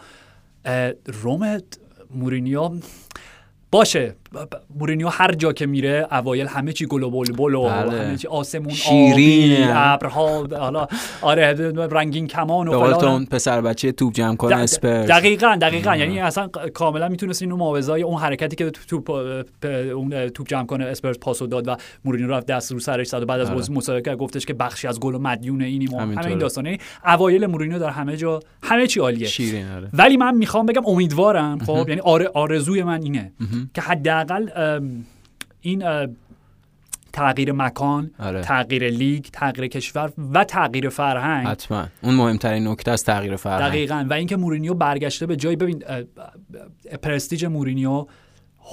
روم مورینیو. باشه. مورینیو هر جا که میره اوایل همه چی گل و بلبل و بله. همه چی آسمون. آبی ابرها حالا آره رنگین کمان و فلان. اون پسر بچه توپ جمع کن د- اسپرز. دقیقا دقیقا. یعنی اصلا کاملا می‌تونست اینو معاوضای اون حرکتی که تو توپ اون توپ جمع کنه اسپرز پاسو داد و مورینیو رفت دست رو سرش زد و بعد از آره. بازی مصاحبه کرد، گفتش که بخشی از گل و مدیون اینیم و همه. این داستانه. اوایل مورینیو در همه جا همه چی عالیه. آره. ولی من می‌خوام بگم امیدوارم خب یعنی آر- آرزوی من اینه که حداقل این تغییر مکان آره. تغییر لیگ تغییر کشور و تغییر فرهنگ. حتما. اون مهمترین نکته از تغییر فرهنگ. دقیقا. و اینکه مورینیو برگشته به جای ببین پرستیژ مورینیو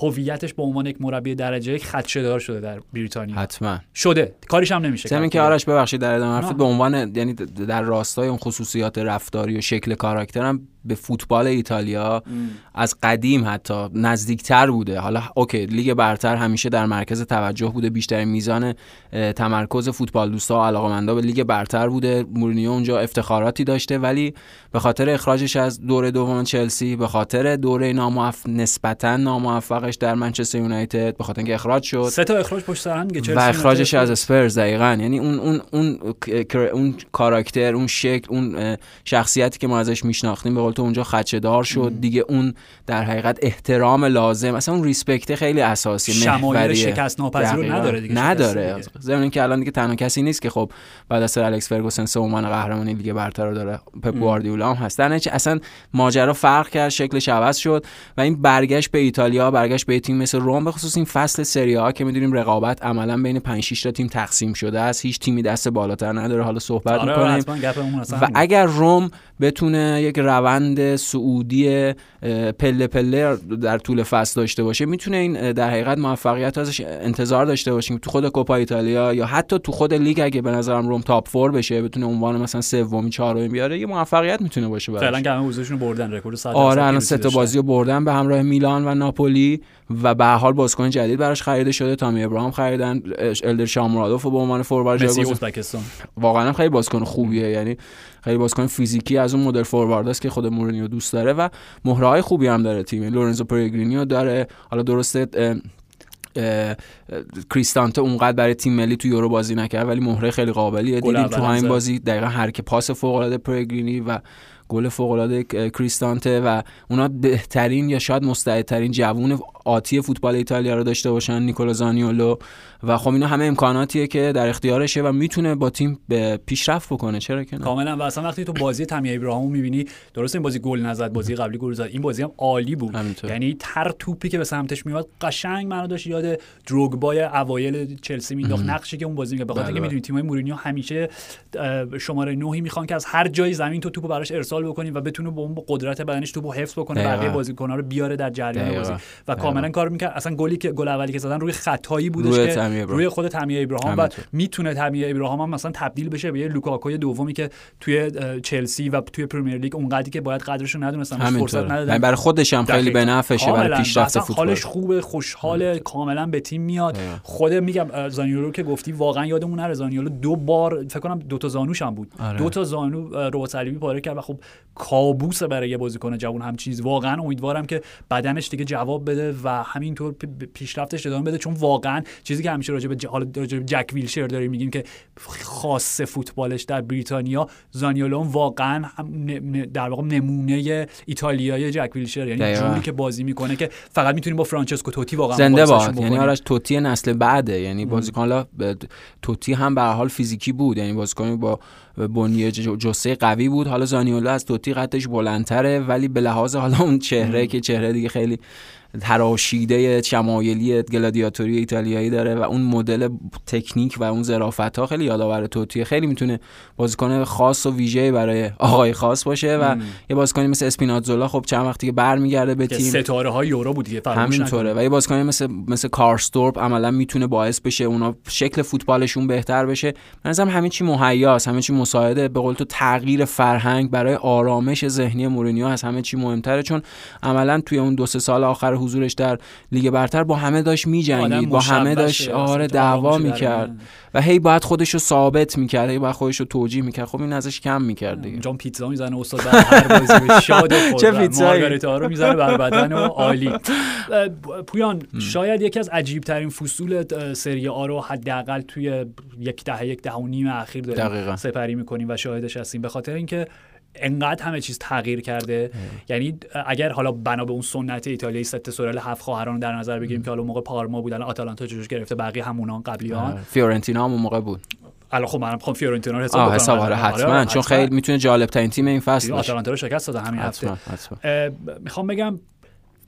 هویتش به عنوان یک مربی درجه یک خدشه دار شده در بریتانیا. حتما. شده. کاریش هم نمیشه کرد. که آرش ببخشید در ادامه. به عنوان یعنی در راستای اون خصوصیات رفتاری و شکل کاراکتر هم به فوتبال ایتالیا از قدیم حتی نزدیکتر بوده. حالا OK لیگ برتر همیشه در مرکز توجه بوده بیشتر میزان تمرکز فوتبال دوستا و علاقمندا به لیگ برتر بوده. مورینیو اونجا افتخاراتی داشته ولی به خاطر اخراجش از دوره دوم چلسی به خاطر دوره ناموفق نسبتا ناموفقش در منچستر یونایتد به خاطر اینکه اخراج شد. سه تا اخراج پشت سر هم و اخراجش از اسپرز دقیقاً. یعنی اون اون اون اون کاراکتر اون شکل اون شخصیتی که ما ازش میشناختیم به قول تو اونجا خدشه‌دار شد. دیگه اون در حقیقت احترام لازم اصلا اون ریسپکت خیلی اساسی شمایل شکست ناپذیر نداره دیگه نداره. زمین که الان دیگه تنها کسی نیست که خب بعد از سر الکس فرگوسن سه عنوان قهرمانی لیگ برتر رو داره. پپ گواردیولا هم هستن اصلا ماجرا فرق کرد شکلش عوض شد و این برگشت به ایتالیا برگشت به تیم مثل روم به خصوص این فصل سری آ که می‌دونیم رقابت عملا بین 5 6 تا تیم تقسیم شده است. هیچ تیمی دست بالاتر نداره. حالا صحبت آره می‌کنیم. و اگر روم بتونه یک روند صعودی پله پله در طول فصل داشته باشه. می‌تونه این در حقیقت موفقیت ازش انتظار داشته باشیم تو خود کوپا ایتالیا یا حتی تو خود لیگ اگه به نظرم روم top four بشه بتونه عنوان مثلا سومی چهارمی بیاره یه موفقیت می‌تونه باشه براش. فعلا که همه بردن رکورد آره الان سه تا بازی رو بردن به همراه میلان و ناپولی و به حال بازیکن جدید براش خریده شده. تامی ابراهام خریدن الدور شومورودوف به عنوان فوروارد واقعا خیلی بازیکن خوبیه یعنی خیلی بازیکن فیزیکی از اون مدل فوروارد است که خود مورینیو دوست داره و مهره های خوبی هم داره تیم لورنزو پلگرینی رو داره. حالا درسته کریستانته اونقدر برای تیم ملی تو یورو بازی نکرد ولی مهره خیلی قابلیه. دیدیم تو همین بازی دقیقا هر که پاس فوق العاده پلگرینی و گل فوق العاده کریستانته و اونا بهترین یا شاید مستعدترین جوون آتی فوتبال ایتالیا رو داشته باشن نیکولا زانیولو. و خب اینا همه امکاناتیه که در اختیارشه و می‌تونه با تیم به پیشرفت بکنه. چرا که نه؟ کاملا. و اصلا وقتی تو بازی تامی ابراهامو می‌بینی درست این بازی گل نزد بازی قبلی گل زد این بازی هم عالی بود. همینطور. یعنی تر توپی که به سمتش میاد قشنگ منو داشت یاد دروگبای اوایل چلسی مینداخت نقشی که اون بازی می‌کرد. بخاطر اینکه بله. می‌دونی تیمای مورینیو همیشه شماره 9 می‌خوان که از هر جای زمین تو توپو براش ارسال بکنی و بتونه با اون قدرت بدنش توپو حفظ بکنه بقیه بازیکن‌ها رو بیاره در جریان بازی. و کاملا کار می‌کرد. اصلا گلی که گل اولی که زدن روی خطایی بودش روی که روی خود تامی ابراهام و می‌تونه تامی ابراهام هم مثلا تبدیل بشه به یه لوکاکوی دومی که توی چلسی و توی پرمیر لیگ اونقدری که باید قدرش رو ندونستن فرصت ندادن. یعنی برای خودش هم خیلی به نفعشه برای پیشرفت فوتبال. حالش خوبه خوشحال کاملا به تیم میاد. خود میگم زانیولو که گفتی واقعا یادمون نره. زانیولو دو بار فکر کنم دو تا زانوش هم بود. آره. دو تا زانو ربات صلیبی پاره کرد و خب کابوس برای یه بازیکن جوان هم چیز. واقعا امیدوارم که بدنش دیگه جواب بده و همینطور پیشرفتش ادامه بده چون واقعا چیزی که همیشه راجع به جک ویلشر داریم میگیم که خاص فوتبالش در بریتانیا زانیولون واقعا در واقع نمونه ایتالیای جک ویلشر. یعنی جوری که بازی می‌کنه که فقط می‌تونیم با فرانچسکو توتی واقعا زنده باد یعنی آرش توتی نسل بعده. یعنی بازیکن توتی هم به حال فیزیکی بود. یعنی بازیکن با بنیه جسه قوی بود. حالا زانیولو از توتی قدش بلندتره ولی به لحاظ حالا اون چهره که چهره دیگه خیلی تراشیده شمایلی گلادیاتوری ایتالیایی داره و اون مدل تکنیک و اون ظرافت ها خیلی یادآور توتیه. خیلی می‌تونه بازیکن خاص و ویژه برای آقای خاص باشه و یه بازیکنی مثل اسپیناتزولا خب چند وقتی که برمیگرده به تیم ستاره های یورو بود دیگه همینطوره. و یه بازیکنی مثل مثل کارستورپ عملا می‌تونه باعث بشه اونا شکل فوتبالشون بهتر بشه. مثلا همه چی مهیاست همه چی مساعده. به قول تو تغییر فرهنگ برای آرامش ذهنی مورینیو از همه چی مهمتره چون عملا توی اون دو سه سال آخر حضورش در لیگ برتر با همه داشت میجنگید با همه داشت آره دعوا می‌کرد. و هی باید خودش رو ثابت می‌کرد هی باید خودش رو توجیه می‌کرد. خب این ازش کم می‌کرد دیگه. جان پیتزا می‌زنه استاد هر بازی شاد [laughs] چه پیتزایی؟ رو می‌زنه بر بدن و عالی. [laughs] پویان شاید یکی از عجیب ترین فصول سری آ رو حداقل توی یک دهه یک دهه و نیم اخیر داریم سپری می‌کنیم و شاهدش هستیم. به خاطر اینکه انقدر همه چیز تغییر کرده. یعنی اگر حالا بنا به اون سنت ایتالیایی sette sorelle هفت خواهران در نظر بگیریم که حالا موقع پارما بودن آتالانتا جاشو گرفته بقیه همونان قبلیان. فیورنتینا هم موقع بود. الان خب منم خب فیورنتینا رو حساب حساب آره حتما آره چون خیلی می‌تونه جالب ترین تیم این فصل آتالانتا رو شکست داده همین هفته. می‌خوام بگم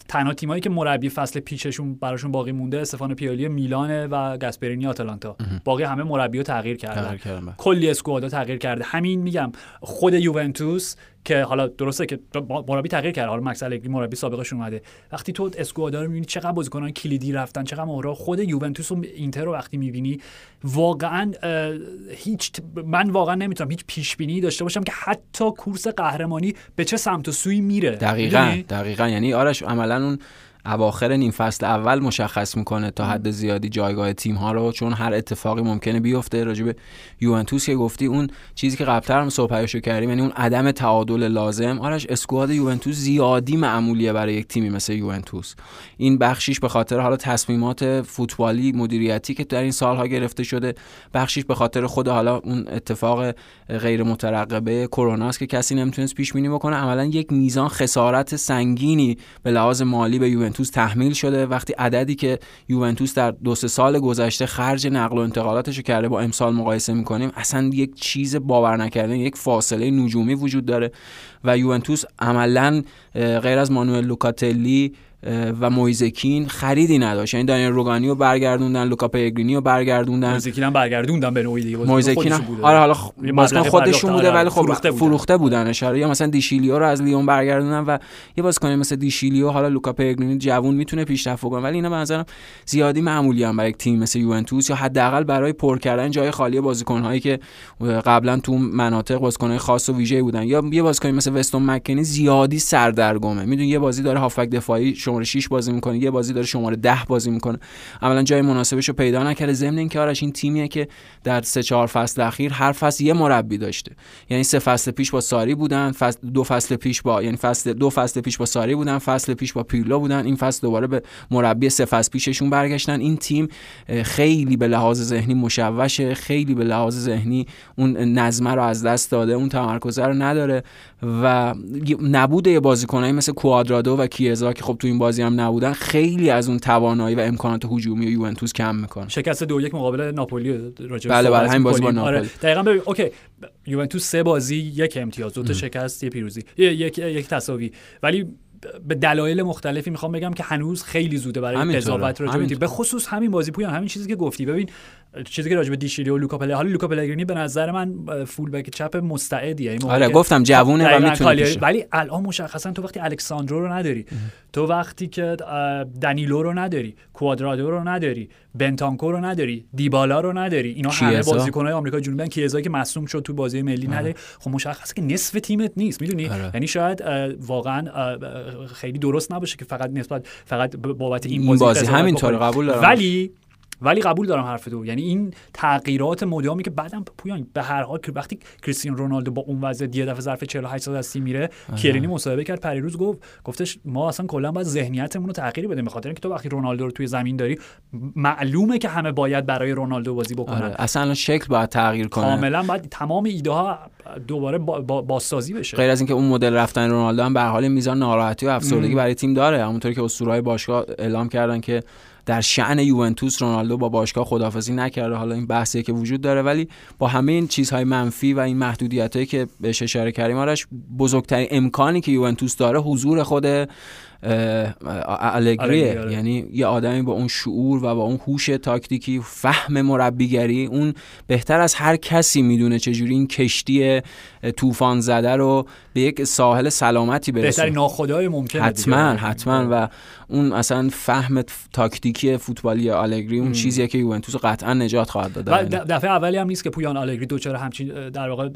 تنها تیمایی که مربی فصل پیششون براشون باقی مونده استفان پیالی میلانه و گاسپرینی آتالانتا. باقی همه مربی رو تغییر کردن کلی اسکوادا تغییر کرده. همین میگم خود یوونتوس که حالا درسته که مربی تغییر کرد. حالا مکس الگری مربی سابقش اومده. وقتی تو اسکوادا رو می‌بینی چقدر بازیکنان کلیدی رفتن چقدر مهره خود یوونتوس و اینتر رو وقتی می‌بینی واقعا هیچ من واقعا نمی‌تونم هیچ پیش بینی داشته باشم که حتی کورس قهرمانی به چه سمت و سوی میره. دقیقا دقیقا. یعنی آرش عملا اون اواخر نیم فصل اول مشخص می‌کنه تا حد زیادی جایگاه تیم ها رو چون هر اتفاقی ممکنه بیفته. راجب یوونتوس که گفتی اون چیزی که قبلتر هم صحبتشو کردیم یعنی اون عدم تعادل لازم. آرش اسکواد یوونتوس زیادی معمولیه برای یک تیمی مثل یوونتوس. این بخشیش به خاطر حالا تصمیمات فوتبالی مدیریتی که در این سالها گرفته شده بخشیش به خاطر خود حالا اون اتفاق غیر مترقبه کرونا که کسی نمی‌تونست پیش بینی بکنه. عملا یک میزان خسارت سنگینی به لحاظ مالی به یوونتوس تحمیل شده. وقتی عددی که یوونتوس در دو سه سال گذشته خرج نقل و انتقالاتش کرده با امسال مقایسه می‌کنیم اصلا یک چیز باور نکردنی یک فاصله نجومی وجود داره. و یوونتوس عملا غیر از مانوئل لوکاتلی و مویزکین خریدی نداشت. یعنی دانیل روگانی رو برگردوندن لوکا پیگرینی رو برگردوندن. مویزکین هم برگردوندن به نوعی دیگه. مویزکین هم آره حالا بازیکن خودشون بوده ولی خب فروخته, فروخته بودن. اشاره یا مثلا دیشیلیو رو از لیون برگردوندن و یه بازیکن مثل دیشیلیو حالا لوکا پیگرینی جوون می‌تونه پیشرفت بکنه. ولی اینا به نظرم زیادی معمولی هم برای تیم مثل یوونتوس یا حداقل برای پر کردن جای خالی بازیکن هایی که قبلا تو مناطق بازیکن خاص و ویژه‌ای بودن. یا یه بازیکن مثل وستون مکنی زیادی سردرگمه. میدون یه بازی داره هافک دفاعی شماره 6 بازی می‌کنه یه بازی داره شماره 10 بازی می‌کنه. عملا جای مناسبش رو پیدا نکرده. ضمن اینکه آرش این تیمیه که در سه چهار فصل اخیر هر فصل یه مربی داشته. یعنی سه فصل پیش با ساری بودن فصل دو فصل پیش با یعنی فصل دو فصل پیش با ساری بودن فصل پیش با پیرلو بودن. این فصل دوباره به مربی سه فصل پیششون برگشتن. این تیم خیلی به لحاظ ذهنی مشوشه خیلی به لحاظ ذهنی اون نظمه رو از دست داده اون تمرکز رو نداره و نبوده یه بازیکنایی مثل کوادرادو و کیزا که خب تو این بازی هم نبودن خیلی از اون توانایی و امکانات هجومی یوونتوس کم می‌کنه. شکست دو یک مقابل ناپولی راجع بله بله همین بازی با ناپولی. آره. دقیقاً ببین OK یوونتوس سه بازی یک امتیاز دو تا شکست یه پیروزی یک یک تساوی. ولی به دلایل مختلفی می‌خوام بگم که هنوز خیلی زوده برای قضاوت راجع به خصوص همین بازی پویان همین چیزی که گفتی. ببین چیزی که راجع به دشیلیو لوکا حالا لوکا پلگرینی به نظر من full back چپ مستعدیه. یعنی آره گفتم جوونه و می‌تونه ولی الان مشخصا تو وقتی الکس ساندرو رو نداری تو وقتی که دنیلو رو نداری کوادرادو رو نداری بنتانکو رو نداری دیبالا رو نداری اینا همه بازیکن‌های آمریکا جنوبی کیزایی که مصدوم شد تو بازی ملی نداری. خب مشخصه که نصف تیمت نیست می‌دونی؟ آره. یعنی شاید واقعا خیلی درست نباشه که فقط نسبت فقط بابت این بازی, بازی همینطور قبول دارم. ولی ولی قبول دارم حرف تو. یعنی این تغییرات مدامی که بعدم پویان به هر حال که وقتی کریستیانو رونالدو با اون وضع یه دفعه ظرف 48 ساعت از تیم میره کیرینی مصاحبه کرد پریروز گفت گفتش ما اصلا کلا باید ذهنیتمون رو تغییر بدیم به خاطر اینکه تو وقتی رونالدو رو توی زمین داری معلومه که همه باید برای رونالدو بازی بکنن. آره. اصلا شکل باید تغییر کنه. کاملا باید تمام ایده ها دوباره با بازسازی بشه. غیر از اینکه اون مدل رفتن رونالدو هم به حال میزان ناراحتی و افسردگی برای تیم داره. همونطوری که اسطورهای باشگاه اعلام کردن که در شعن یوونتوس رونالدو با باشگاه خدافزی نکرده. حالا این بحثی که وجود داره. ولی با همه این چیزهای منفی و این محدودیتایی که بهش اشاره کردیم آرش بزرگترین امکانی که یوونتوس داره حضور خود الگریه آره. یعنی یه آدمی با اون شعور و با اون هوش تاکتیکی فهم مربیگری اون بهتر از هر کسی می‌دونه چجوری این کشتی طوفان زده رو به یک ساحل سلامتی برسونه. بهترین ناخدای ممکنه حتما حتما. و اون اصلا فهم تاکتیکی فوتبالی آلگری اون چیزیه که یوونتوس قطعا نجات خواهد داد. دفعه اولی هم نیست که پویان آلگری دوچاره همچین در واقع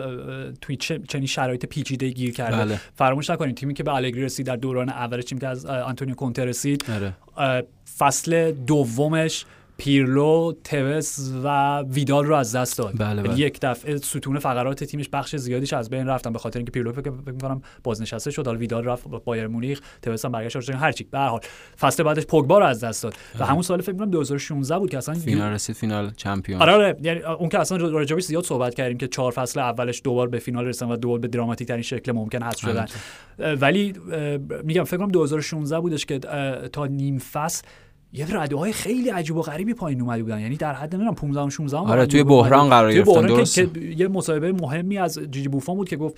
توی چنین شرایط پیچیده گیر کرده. بله. فراموش نکنید تیمی که به آلگری رسید در دوران اولش که از آنتونیو کونته رسید آره. فصل دومش پیرلو توز و ویدال رو از دست داد. بله بله. یک دفعه ستون فقرات تیمش بخش زیادیش از بین رفتن. به خاطر اینکه پیرلو فکر می‌کنم بازنشسته شد. حالا ویدال رفت بایرن مونیخ توز هم برگشت هر چی. به هر حال فصل بعدش پوگبا رو از دست داد. و همون سال فکر کنم 2016 بود که اصلا فینال رسید فینال چمپیون. آره, آره. یعنی اون که اصلا راجبش زیاد صحبت کردیم که چهار فصل اولش دوبار به فینال رسیدن و دوبار به دراماتیک ترین شکل ممکن حذف شدن. ولی میگم فکر کنم 2016 بودش که تا نیم فصل یه رده های خیلی عجیب و غریبی پایین اومده بودن. یعنی در حد نمی‌دونم 15 16 آره توی بحران قرار گرفتن درست که یه مصاحبه مهمی از جیجی بوفون بود که گفت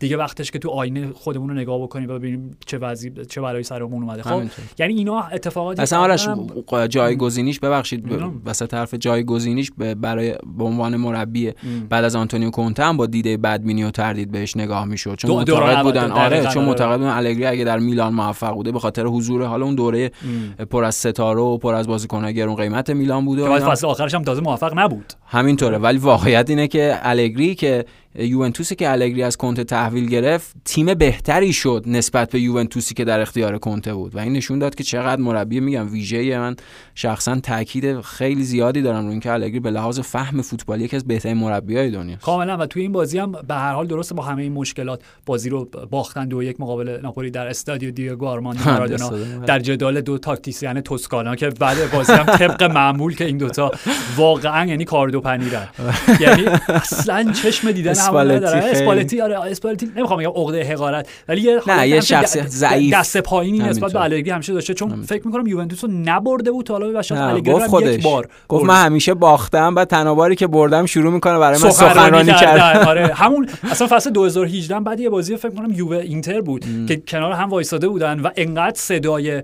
دیگه وقتش که تو آینه خودمون رو نگاه بکنیم و ببینیم چه وضعی چه بلایی سرمون اومده خب. یعنی اینا اتفاقاتی اصلا آرش جایگزینیش ببخشید. وسط حرف جایگزینیش ب- برای به عنوان مربی بعد از آنتونیو کونته هم با دیده بدبینی و تردید بهش نگاه می‌شد چون معتقد بودن آره چون آره. معتقد بودن الگری اگه در میلان موفق بوده به خاطر حضور حالا اون دوره پر از ستاره و پر از بازیکن‌های گرون قیمت میلان بوده و. فصل آخرش هم تازه موفق نبود همینطوره ولی واقعیت اینه که الگری که یوونتوسی که الگری از کنته تحویل گرفت تیم بهتری شد نسبت به یوونتوسی که در اختیار کنته بود. و این نشون داد که چقدر مربی میگم ویژه من. شخصا تاکید خیلی زیادی دارم رو اینکه الگری به لحاظ فهم فوتبالی یکی از بهترین مربیای دنیا کاملا. و توی این بازی هم به هر حال درسته با همه این مشکلات بازی رو باختن. دو یک مقابل ناپولی در استادیو دیگو آرماندو [laughs] مارادونا در جدال دو تاکتیسیان توسکانا که بعد بازی هم طبق معمول که این دوتا واقعا یعنی کارد و پنیرن. [laughs] یعنی اصلا چشم دیدن اسپالتی. اسپالتی آره اسپالتی نمی‌خوام بگم عقده حقارت ولی یه نه، یه شخصیت د- ضعیف. دست پایینی نسبت. به الگری همیشه داشته. چون فکر می‌کنم یوونتوس رو نبرده بود تا حالا و نه، الگری گفت خودش یک بار گفت. من همیشه باختم بعد تناباری که بردم شروع می‌کنه برای من سخنرانی کردن. [laughs] آره همون اصلا فصل 2018 بعد یه بازی فکر کنم یووه اینتر بود که کنار هم وایساده بودن و انقدر صدای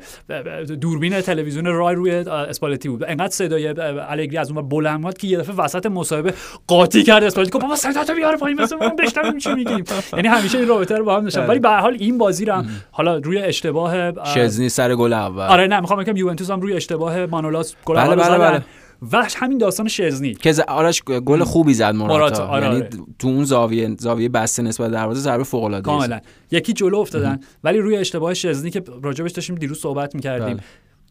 دوربین تلویزیون رای روی اسپالتی بود. و انقدر صدای الگری از اون بلند بود که یه دفعه وسط مصاحبه قاطی کرد اسپالتی. گفت بابا صداتو بیار پایین مثلا من بشنویم چی میگیم. [laughs] یعنی همیشه این رابطه رو با هم داشتن ولی به حال این بازی رو هم حالا روی اشتباه اه، شزنی سر گل اول. آره نه می‌خوام بگم یوونتوس هم روی اشتباه مانولاس گل بله، اول بله،. بله. و همین داستان شزنی. که آرش گل خوبی زد موراتا آره، یعنی آره. تو اون زاویه زاویه بسته نسبت دروازه ضربه فوق العاده کاملا. یکی جلو افتادن. ولی روی اشتباه شزنی که راجبش داشتیم دیروز صحبت می‌کردیم. بله.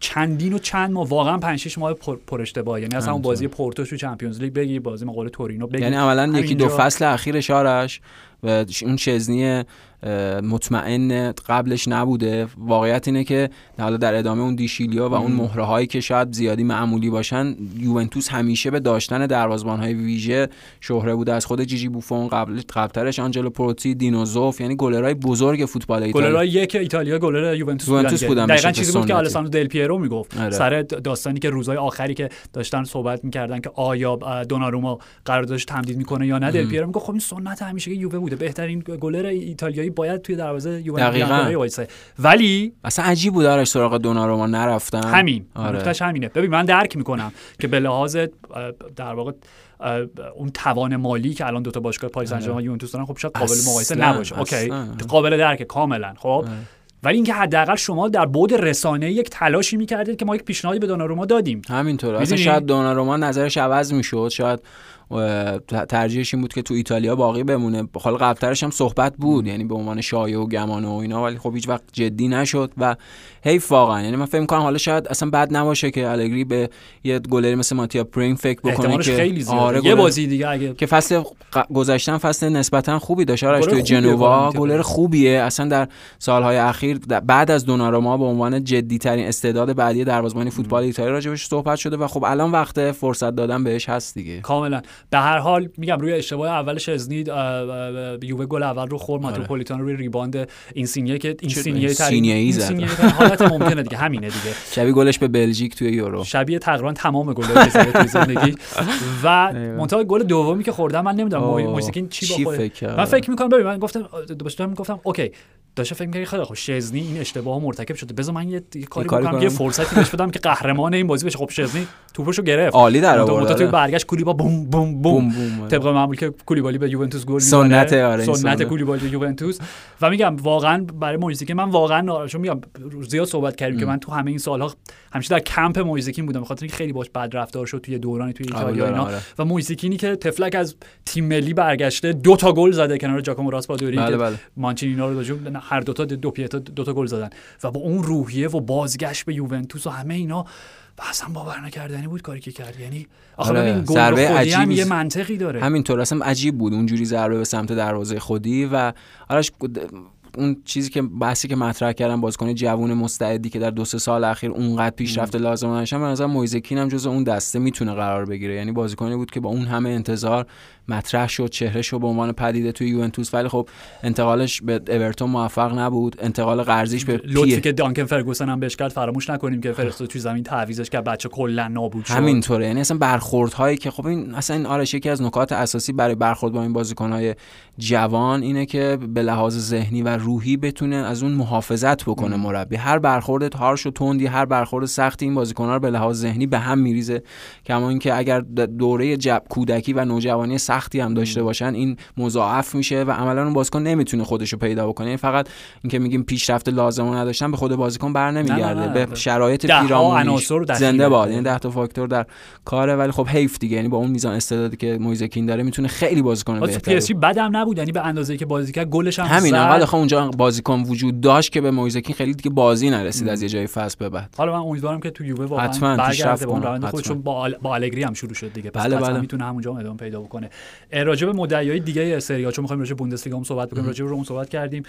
چندین و چند ماه واقعا 5 6 ماه پر, پر اشتباه یعنی اصلا اون همینطور. بازی پورتو تو چمپیونز لیگ بگی بازی مقابل تورینو بگی. یعنی عملا یکی دو فصل اخیرش آرش و اون شزنی اه، مطمئن قبلش نبوده. واقعیت اینه که حالا در ادامه اون دیشیلیا و اون مهره هایی که شاید زیادی معمولی باشن یوونتوس همیشه به داشتن دروازه‌بان های ویژه شهره بوده. از خود جیجی بوفون قبل قبلترش آنجلو پروتی دینوزوف یعنی گلرهای بزرگ فوتبال ایتالیا گلرهای یک ایتالیا گلر یوونتوس یوونتوس بودن, دقیقاً چیزی بود که سنتی. آلساندرو دل پیرو می‌گفت. آره. سر داستانی که روزهای آخری که داشتن صحبت می‌کردن که آیا دوناروما قراردادش تمدید می‌کنه یا نه دل پیرو می‌گفت خب این سنت همیشه یووه بوده. بهترین گلر ایتالیایی باید توی دروازه یوونتوس ولی اصلا عجیب بود آرش سراغ دوناروما نرفتن. همین. آره. همینه. ببین من درک می‌کنم که به لحاظ در واقع اون توان مالی که الان دوتا باشگاه پاریس سن ژرمن یوونتوس دارن خب شاید قابل مقایسه نباشه. اوکی. قابل درک کاملا. خب؟ ولی اینکه حداقل شما در بود رسانه یک تلاشی می‌کردید که ما یک پیشنهادی به دوناروما دادیم. همینطور اصلا؟ شاید دوناروما نظرش عوض می‌شد. شاید ترجیحش این بود که تو ایتالیا باقی بمونه. حالا قبلترش هم صحبت بود یعنی به عنوان شایعه و گمان و اینا ولی خب هیچ وقت جدی نشد و حیف واقعا. یعنی من فکر می‌کنم حالا شاید اصلا بد نباشه که الگری به یه گلری مثل ماتیا پرین فکر بکنه که خیلی زیاده. آره یه بازی دیگه اگه که فصل گذشتن فصل نسبتا خوبی داشت. آرش خوبیه جنوا گلر خوبیه. اصلا در سالهای اخیر بعد از دوناروما به عنوان جدی ترین استعداد بعدی دروازه‌بان فوتبال ایتالیا راجبش صحبت شده و خب الان وقت فرصت دادن بهش هست دیگه. کاملا. به هر حال میگم روی اشتباه اولش شزنی یووه گل اول رو خورد ماتروپولیتان روی ریباند که اینسینیه ترین اینسینیه‌ای زد. اینسینیه ترین حالت ممکنه دیگه همینه دیگه. شبیه گلش به بلژیک توی یورو. شبیه تقریبا تمام گل‌هایی که توی زندگی. و منتها گل دومی که خوردم من نمی‌دونم آه، مویزکین چی با؟ من فکر می‌کنم ببین من گفتم داشتم می‌گفتم okay داشته فکر می‌کردم خیلی خوب شزنی این اشتباه مرتکب شده بذار من یه, یه کاری بکنم یه. فرصتی بهش بدم که قهرمان این بازی بشه خب شزنی توپشو گرفت عالی در آورد، توی آره. برگشت کولیبا بوم بوم بوم بوم آره. طبق معمول که کولیبالی به یوونتوس گل سنت،. آره، سنت. کولیبالی به یوونتوس و میگم واقعا برای مویزیکی من واقعا ناراحتم میگم زیاد صحبت کردیم که من تو همه این سالها همیشه در کمپ مویزیکین بودم بخاطر اینکه خیلی باش بد رفتار شد توی دورانی توی ایتالیا آره، اینا. و مویزیکینی که تفلک از تیم ملی برگشته دو تا گل زده کنار جاکومو راسپادوری بله، بله. مانچینینا رو داشت هر دو تا دو پیتا دو تا گل زدن. و با اون روحیه و بازگشت به یوونتوس و همه اینا و اصلا باور نکردنی بود کاری که کرد. یعنی آخه آره، ببین گل ضربه خودی هم یه منطقی داره. همینطور اصلا عجیب بود. اونجوری ضربه به سمت دروازه خودی و آرش اون چیزی که بحثی که مطرح کردم بازیکن جوون مستعدی که در دو سه سال اخیر اونقدر پیشرفت لازم نداشتن به نظر مویزکین هم جز اون دسته می‌تونه قرار بگیره. یعنی بازیکنی بود که با اون همه انتظار مطرح شد چهره شد به عنوان پدیده توی یوونتوس. ولی خب انتقالش به اورتون موفق نبود. انتقال قرضیش به لطفی که دانکن فرگوسن هم بهش کرد فراموش نکنیم که فرستاد توی زمین تعویزش که بچه کلا نابود شد. همینطوره. یعنی اصلا برخوردهایی که خب این اصلا این آرش یکی از نکات اساسی برای برخورد با این بازیکنهای جوان اینه که به لحاظ ذهنی و روحی بتونه از اون محافظت بکنه مربی. هر برخورد تارش و تندی هر برخورد سختی این بازیکن‌ها رو به لحاظ ذهنی به هم میریزه. کما اینکه اگر دوره جب کودکی و نوجوانی سختی هم داشته باشن این مضاعف میشه و عملا اون بازیکن نمی‌تونه خودش رو پیدا بکنه. این فقط اینکه میگیم پیشرفت لازم نداشتن به خود بازیکن بر نمیگرده. به شرایط پیرامونیش زنده باد. یعنی 10 تا فاکتور در کاره ولی خب حیف دیگه. یعنی با اون میزان استعدادی که مویزکین داره می‌تونه خیلی بازیکن بهتری پی بدم نبود؟ یعنی به اندازه که بازی کرد گلش هم همین انقدر اونجا بازیکن وجود داشت که به مویزکین خیلی دیگه بازی نرسید از یه جای فصل به بعد. حالا من امیدوارم که تو یووه واقعا برگرده به اون روند خودشون با با الگری هم شروع شد دیگه. پس بله بله. می‌تونه همونجا ادامه پیدا بکنه. راجع به مدعیای دیگه سری چون می‌خوایم راجع به بوندسلیگا هم صحبت بکنیم راجع به روم صحبت کردیم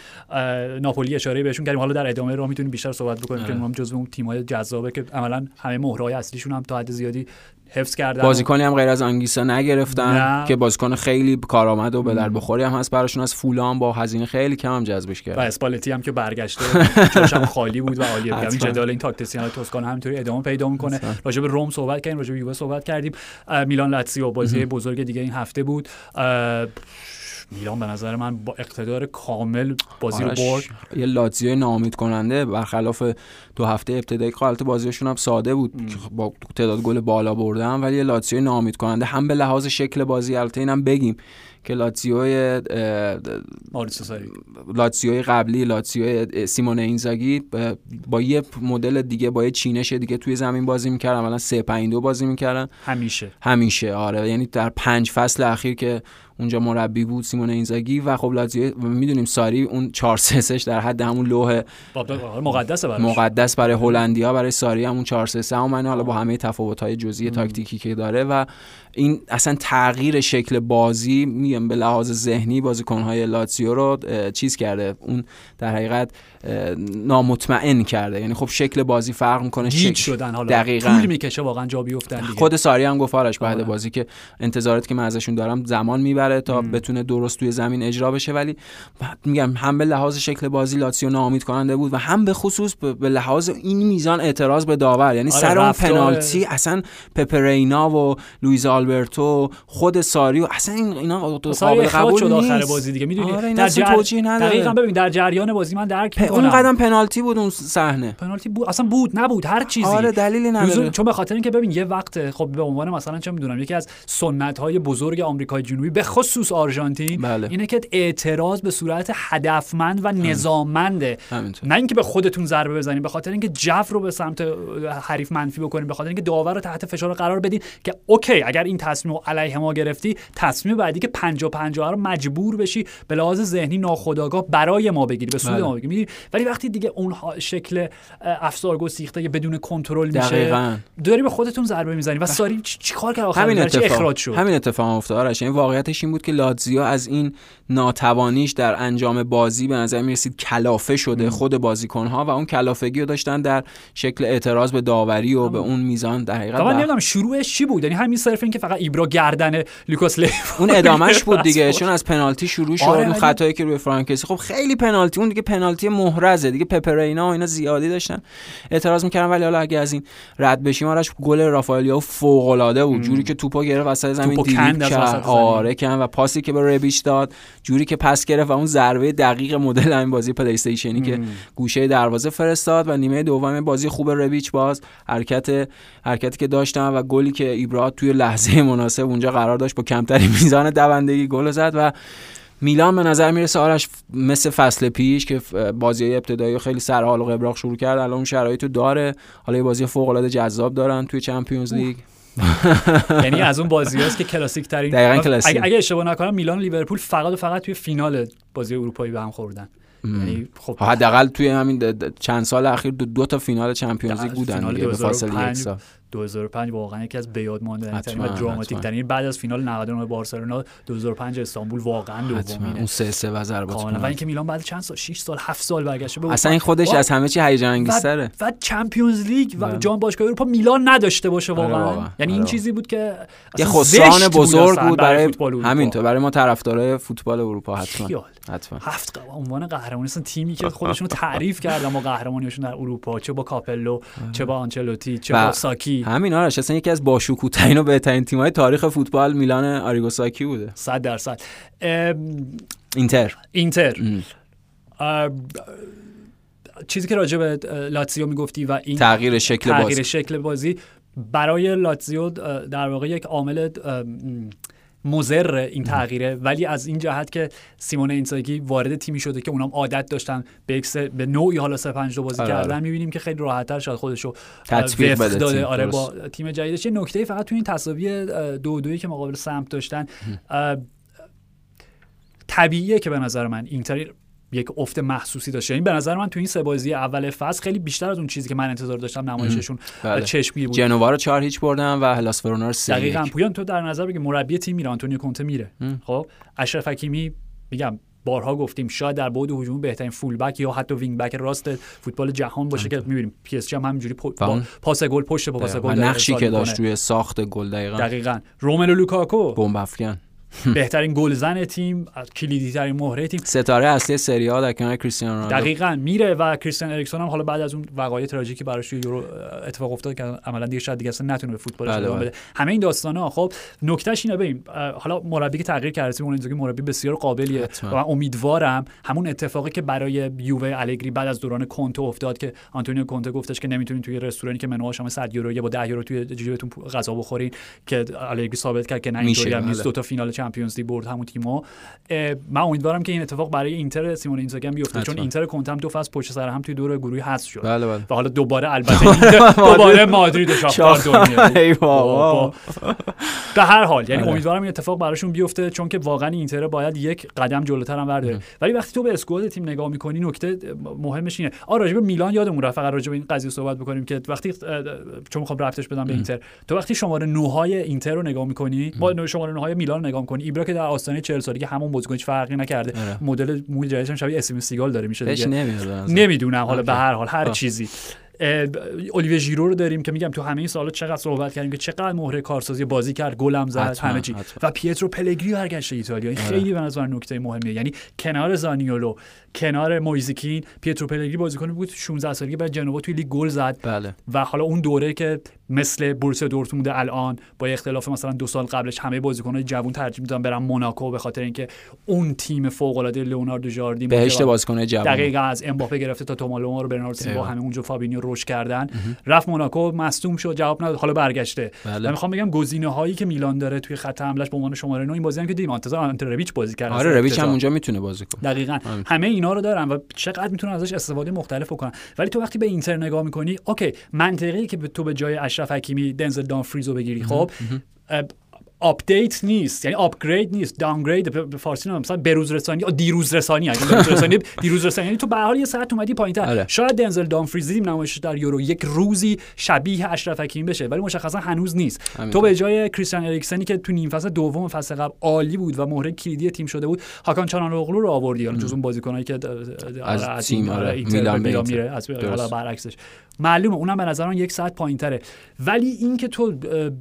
ناپولی اشاره بهشون کردیم. حالا در ادامه رو می‌تونیم بیشتر صحبت بکنیم که اونم جزو اون تیم‌های جذابه که عملا همه مهرهای اصلیشون هم تا حد زیادی حفظ کردن. بازیکنی هم غیر از انگیسا نگرفتن نه. که بازیکن خیلی کارآمد و به در بخوری هم هست. براشون از فولان با هزینه خیلی کم هم جذبش کرد. و اسپالتی هم که برگشته. [laughs] هم خالی بود و عالیه. بود جدال این تاکتیسیان توسکان همینطوری ادامه پیدا می‌کنه. راجع به روم صحبت کردیم راجع به یووه صحبت کردیم. میلان لاتزیو بازی بزرگ دیگه این هفته بود. میلان به نظر من با اقتدار کامل بازی رو برد. یه لاتزیو ناامید کننده برخلاف دو هفته ابتدایی که حالت بازیشون هم ساده بود با تعداد گل بالا بردن ولی یه لاتزیو ناامید کننده هم به لحاظ شکل بازی البته اینم بگیم که لاتزیو لاتزیو قبلی لاتزیو سیمون اینزاگی با یه مدل دیگه با یه چینش دیگه توی زمین بازی می‌کردن مثلا 3 5 2 بازی می‌کردن. همیشه. همیشه آره یعنی در پنج فصل اخیر که اونجا مربی بود سیمون اینزاگی و خب لاتزیو می‌دونیم ساری اون 4 3 در حد همون لوح مقدس براش. مقدس برای هلندیا برای ساری همون 4 3 هم حالا با همه تفاوت های جزئی تاکتیکی که داره و این اصلا تغییر شکل بازی میگم به لحاظ ذهنی بازیکنهای لاتزیو رو چیز کرده. اون در حقیقت نامطمئن کرده. یعنی خب شکل بازی فرق می‌کنه شکل شدن حالا دقیقاً. طول می‌کشه واقعا جا بیفتن دیگه. خود ساری هم گفت آرش بعد آره. بازی که انتظاراتی که من ازشون دارم زمان می‌بره تا ام. بتونه درست توی زمین اجرا بشه. ولی میگم هم به لحاظ شکل بازی لاتزیو ناامید کننده بود و هم به خصوص به لحاظ این میزان اعتراض به داور. یعنی آره سر اون پنالتی اصلا پپرینا و لوئیز آلبرتو خود ساری و اصلا این اینا قابل قبول شد آخر بازی دیگه. می‌دونی؟ آره در جر... ببین در جریان بازی من درک اون قدم پنالتی بود اون صحنه. پنالتی بود اصلا بود نبود هر چیزی. آره دلیلی نداره. چون به خاطر اینکه ببین یه وقت خب به عنوان مثلا چه می‌دونم یکی از سنت های بزرگ آمریکای جنوبی به خصوص آرژانتین بله. اینه که اعتراض به صورت هدفمند و نظاممنده نه اینکه به خودتون ضربه بزنید به خاطر اینکه جو رو به سمت حریف منفی بکنید به خاطر اینکه داور رو تحت فشار قرار بدین که اوکی اگر این تصمیم علیه ما گرفتی تصمیم بعدی که 50 50 رو مجبور بشی به لحاظ ذهنی ناخودآگاه برای ما بگیری به سود بله. ما بگیری. ولی وقتی دیگه اون شکل افسار گسیخته بدون کنترل میشه داری به خودتون ضربه می‌زنی و ساری چیکار کرد آخر؟ همین اتفاق. اخراج شد؟ همین اتفاق افتاد. آرش این یعنی واقعیتش این بود که لاتزیو از این ناتوانیش در انجام بازی به نظر می‌رسید کلافه شده خود بازیکن ها و اون کلافگی رو داشتن در شکل اعتراض به داوری و به اون میزان در حقیقت من نمی‌دونم شروعش چی بود. یعنی همین صرف این که فقط ایبرا گردن لوکاس اون ادامش بود دیگه چون از پنالتی شروع شد آره اون خطایی که روی فرانکسی خب خیلی پنالتی اون دیگه پنالتی محرزه دیگه پپرینا و اینا زیادی داشتن. اعتراض می‌کردن ولی حالا اگه از این رد بشیم آرش گل رافائلیا فوق العاده بود جوری که توپو گرفت وسط زمین دیریب کرد. آره کن و پاسی که به ربیچ داد جوری که پس گرفت و اون ضربه دقیق مدل این بازی پلی استیشنی که گوشه دروازه فرستاد و نیمه دوم بازی خوب ربیچ باز. حرکت حرکتی که داشتن و گلی که ایبرا توی لحظه مناسب اونجا قرار داشت با کمترین میزان دوندگی گل زد و میلان به نظر می‌رسه آرش مثل فصل پیش که بازی ابتدایی خیلی سرحال و قبراق شروع کرد الان اون شرایط داره. حالا یه بازی فوق العاده جذاب دارن توی Champions League. [laughs] یعنی از اون بازی هست که [laughs] کلاسیک ترین دقیقاً کلاسیک. اگه, اشتباه نکنم میلان و لیورپول فقط و فقط توی فینال بازی اروپایی به هم خوردن. یعنی خب حداقل توی همین چند سال اخیر دو, دو تا فینال Champions League بودن به فاصله یک سال. 2005 واقعا یکی از بیاد مانده ترین و دراماتیک. ترین بعد از فینال 99 بارسلونا 2005 استانبول واقعا دومینه اون سه سه و ضربات و. اینکه میلان بعد چند سال 6 سال 7 سال برگشته به اصلا این. خودش از همه چی هیجان انگیزتره و Champions League و. جام باشگاه اروپا میلان نداشته باشه آره واقعا. یعنی آره این. چیزی بود که یه خسران بزرگ بود برای. همینطور برای ما طرفدارای فوتبال اروپا حتما. حتما هفت عنوان قهرمانی اصلا تیمی که خودشون تعریف کردن با قهرمانیشون در اروپا چه با کاپلو چه با آنچلوتی چه با ساکی همین آرش اصلا یکی از باشکوه‌ترین و بهترین تیم‌های تاریخ فوتبال میلان آریگو ساکی بوده. صد درصد. ام، اینتر. اینتر. چیزی که راجع به لاتزیو می‌گفتی و این تغییر شکل تغییر بازی. شکل بازی برای لاتزیو در واقع یک عامل مضر این تغییره. ولی از این جهت که سیمون اینزاگی وارد تیمی شده که اونام عادت داشتن به به نوعی حالا 3 5 2 بازی آره، کردن آره. می‌بینیم که خیلی راحت‌تر شاید خودشو تطبیق بده داده. تیم، آره با. تیم جدیدش. یه نکته فقط تو این تساوی دو دویی که مقابل سمت داشتن طبیعیه که به نظر من اینتر یک افت محسوسی داشته. این به نظر من تو این سه بازی اول فصل خیلی بیشتر از اون چیزی که من انتظار داشتم نمایششون بله. چشمی بود. جنوا رو 4 هیچ بردن و هلاس ورونا رو 3 دقیقاً. پویان تو در نظر بگی مربی تیم میره آنتونیو کونته میره. ام. خب اشرف حکیمی میگم بارها گفتیم شاید در بعد هجومی بهترین full back یا حتی wing back راست فوتبال جهان باشه که می‌بینیم. PSG هم همینجوری پاس گل پشت با پاس گل نقشی که. داشت روی ساخت گل دقیقا. دقیقاً. روملو لوکاکو. بمب افکن. بهترین گلزن تیم کلیدی ترین مهره تیم ستاره اصلی سری آ در کنار کریستیانو رونالدو دقیقا میره و کریستیان اریکسون هم حالا بعد از اون وقایع تراژیکی براش یورو اتفاق افتاد که عملا دیگه شاید دیگه اصلا نتونه به فوتبالش بله، ادامه بله. بده همه این داستانا خب نکتهش اینه ببین حالا مربی که تغییر کرده سیمون اینزاگی مربی بسیار قابلیه. و من امیدوارم همون اتفاقی که برای یووه الگری بعد از دوران کنته افتاد که آنتونیو کنته گفتش که نمی‌تونین توی رستورانی که منوها شما 100 یورو یا با 10 یورو توی جیبتون غذا بخورین که الگری ثابت کرد که نه اینطوری هم نیست بله. دو تا فینال Champions League برد همون تیمو. من امیدوارم که این اتفاق برای اینتر سیمون اینزاگی هم بیفته چون. اینتر کنته هم دو فصل پشت سر هم توی دور گروهی حذف شد. بله بله. و حالا دوباره [laughs] البته دوباره مادرید. و شاختار شاختار. ای دنیا. به هر حال یعنی آره. امیدوارم این اتفاق براشون بیفته چون که واقعا اینتر باید یک قدم جلوتر هم برداره. ولی وقتی تو به اسکواد تیم نگاه می‌کنی نکته مهمش اینه. آ راجع به میلان یادمون رفت فقط راجع به این قضیه صحبت بکنیم که وقتی چون می‌خوام رفتش بدم به اینتر. تو وقتی شماره 9 های اینتر رو نگاه می‌کنی با شماره 9 های میلان نگاه می‌کنی ایبرا که در آستانه 40 سالگی همون بازیکن هیچ فرقی نکرده آره. مدل موی جدیدش شبیه اسیم سیگال داره میشه دیگه. نمی‌دونم حالا. به هر حال هر آه. چیزی اولیوی ژیرو رو داریم که میگم تو همه این سالا چقدر صحبت کردیم که چقدر مهره کارسازی بازی کرد گلم زد همه چی. و پیترو پلگری برگشت ایتالیا این آره. خیلی به نظر نکته مهمیه یعنی کنار زانیولو کنار مویزیکین پیترو پلگری بازیکن بود 16 سالگی بعد جنوا توی لیگ گل زد بله و حالا اون دوره که مثل بورسیا دورتموند الان با اختلاف مثلا دو سال قبلش همه بازیکن‌های جوان ترجیح میدن برن موناکو به خاطر اینکه اون تیم فوق‌العاده لئوناردو جاردین بود بهشت بازیکن جوان دقیقا از امباپه گرفته تا توما لمار و برناردو سیلوا. همه اونجا فابینیو رشد کردن. رفت موناکو مصدوم شد جواب نداد. حالا برگشته. بله. و می‌خوام بگم گزینه هایی که میلان داره توی خط حملش به عنوان شماره 9 این بازی هم که دیدیم. آنته ربیچ بازی کرد آره ربیچ هم. اونجا می‌تونه بازی کنه. دقیقا. همه اینا رو دارن و چقدر می‌تونن ازش استفاده مختلف بکنن. ولی تو وقتی به اینتر نگاه می‌کنی okay منطقی که تو به جای اشرف حکیمی دنزل دانفریز رو بگیری. خب update نیست. یعنی upgrade نیست. downgrade به فارسی نمی‌دونم. مثلا بروز رسانی. یا دیروز رسانی. اگه بروز رسانی [laughs] دیروز رسانی. یعنی تو به هر حال یه ساعت اومدی پایینتر. آره. شاید دنزل دانفریز دیدیم نمایش در یورو یک روزی شبیه اشرف حکیمی بشه ولی مشخصا هنوز نیست. تو. به جای کریستیان اریکسنی که تو نیم فصل دوم فصل قبل عالی بود و مهره کلیدی تیم شده بود هاکان چانالوغلو رو آوردی. حالا جز اون بازیکنایی که از تیم، آره، میلان. میره از. برعکسش. معلومه اونم به نظر من یک ساعت پایینتره. ولی اینکه تو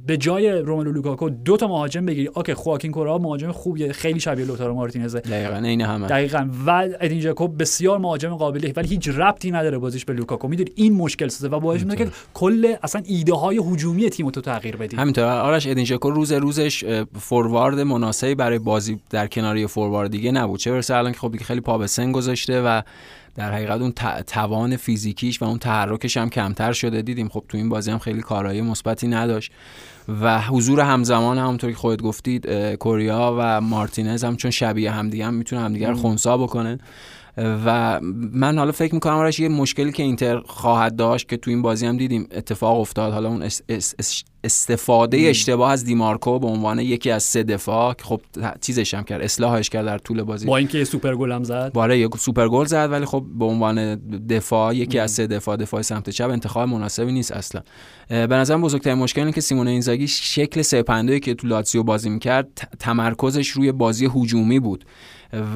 به جای روملو لوکاکو دو تا مهاجم بگیری okay خواکین کورا مهاجم خوبیه خیلی شبیه لوتارو مارتینزه. دقیقا عین همه. دقیقا و ادین بسیار مهاجم قابلیه ولی هیچ ربطی نداره بازیش به لوکاکو. می‌دونی این مشکل سازه و باعث میشه که کل اصلا ایده های هجومی تیم تو تغییر بدی. همینطور. آرش ادین ژاکو روز روزش فوروارد مناسبی برای بازی در کنار یه فوروارد دیگه نبود. چه برسه الان که خب دیگه خیلی پا به سن گذاشته و در حقیقت اون توان فیزیکیش و اون تحرکش هم کمتر شده. دیدیم خب تو این بازی هم خیلی کارایی مثبتی نداشت. و حضور همزمان همونطور که خودت گفتید کوریا و مارتینز هم چون شبیه همدیگه هم می‌تونه همدیگه رو خونسا بکنه و من حالا فکر می‌کنم آرش یه مشکلی که اینتر خواهد داشت که تو این بازی هم دیدیم اتفاق افتاد. حالا اون اس اس اس استفاده اشتباه از دیمارکو به عنوان یکی از سه دفاع که خب چیزش هم کرد اصلاحش کرد در طول بازی. با اینکه سوپر گل هم زد. باره یک سوپر گل زد ولی خب به عنوان دفاع یکی از سه دفاع دفاع سمت چپ انتخاب مناسبی نیست اصلا. به نظرم بزرگترین مشکل اینه که سیمون اینزاگی شکل سه که تو لاتزیو بازی می‌کرد تمرکزش روی بازی هجومی بود.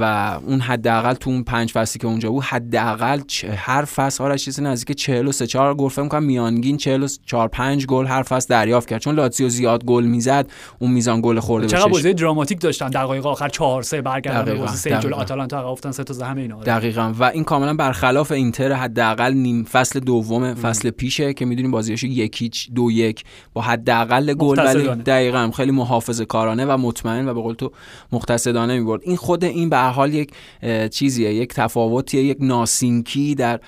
و اون حداقل تو اون پنج فصلی که اونجا بود حداقل هر فصل آرش چیزی نزدیک 43 4 گل فکر کنم میانگین 44 5 گل هر فصل دریافت کرد. چون لاتزیو زیاد گل می‌زد اون میزان گل خورده چقدر بازی دراماتیک داشتن. دقایق آخر 4 3 برگردن بازی 3 جلو آتالانتا عقب افتن 3 تا همه اینا دقیقاً. و این کاملا برخلاف اینتر حداقل نیم فصل دوم فصل پیشه که می‌دونیم بازیش یک دو یک با حداقل گل ولی دقیقاً خیلی محافظه کارانه و مطمئن و به قول تو مقتصدانه می‌برد. این خود این به حال یک چیزیه یک تفاوتیه یک ناسینکی در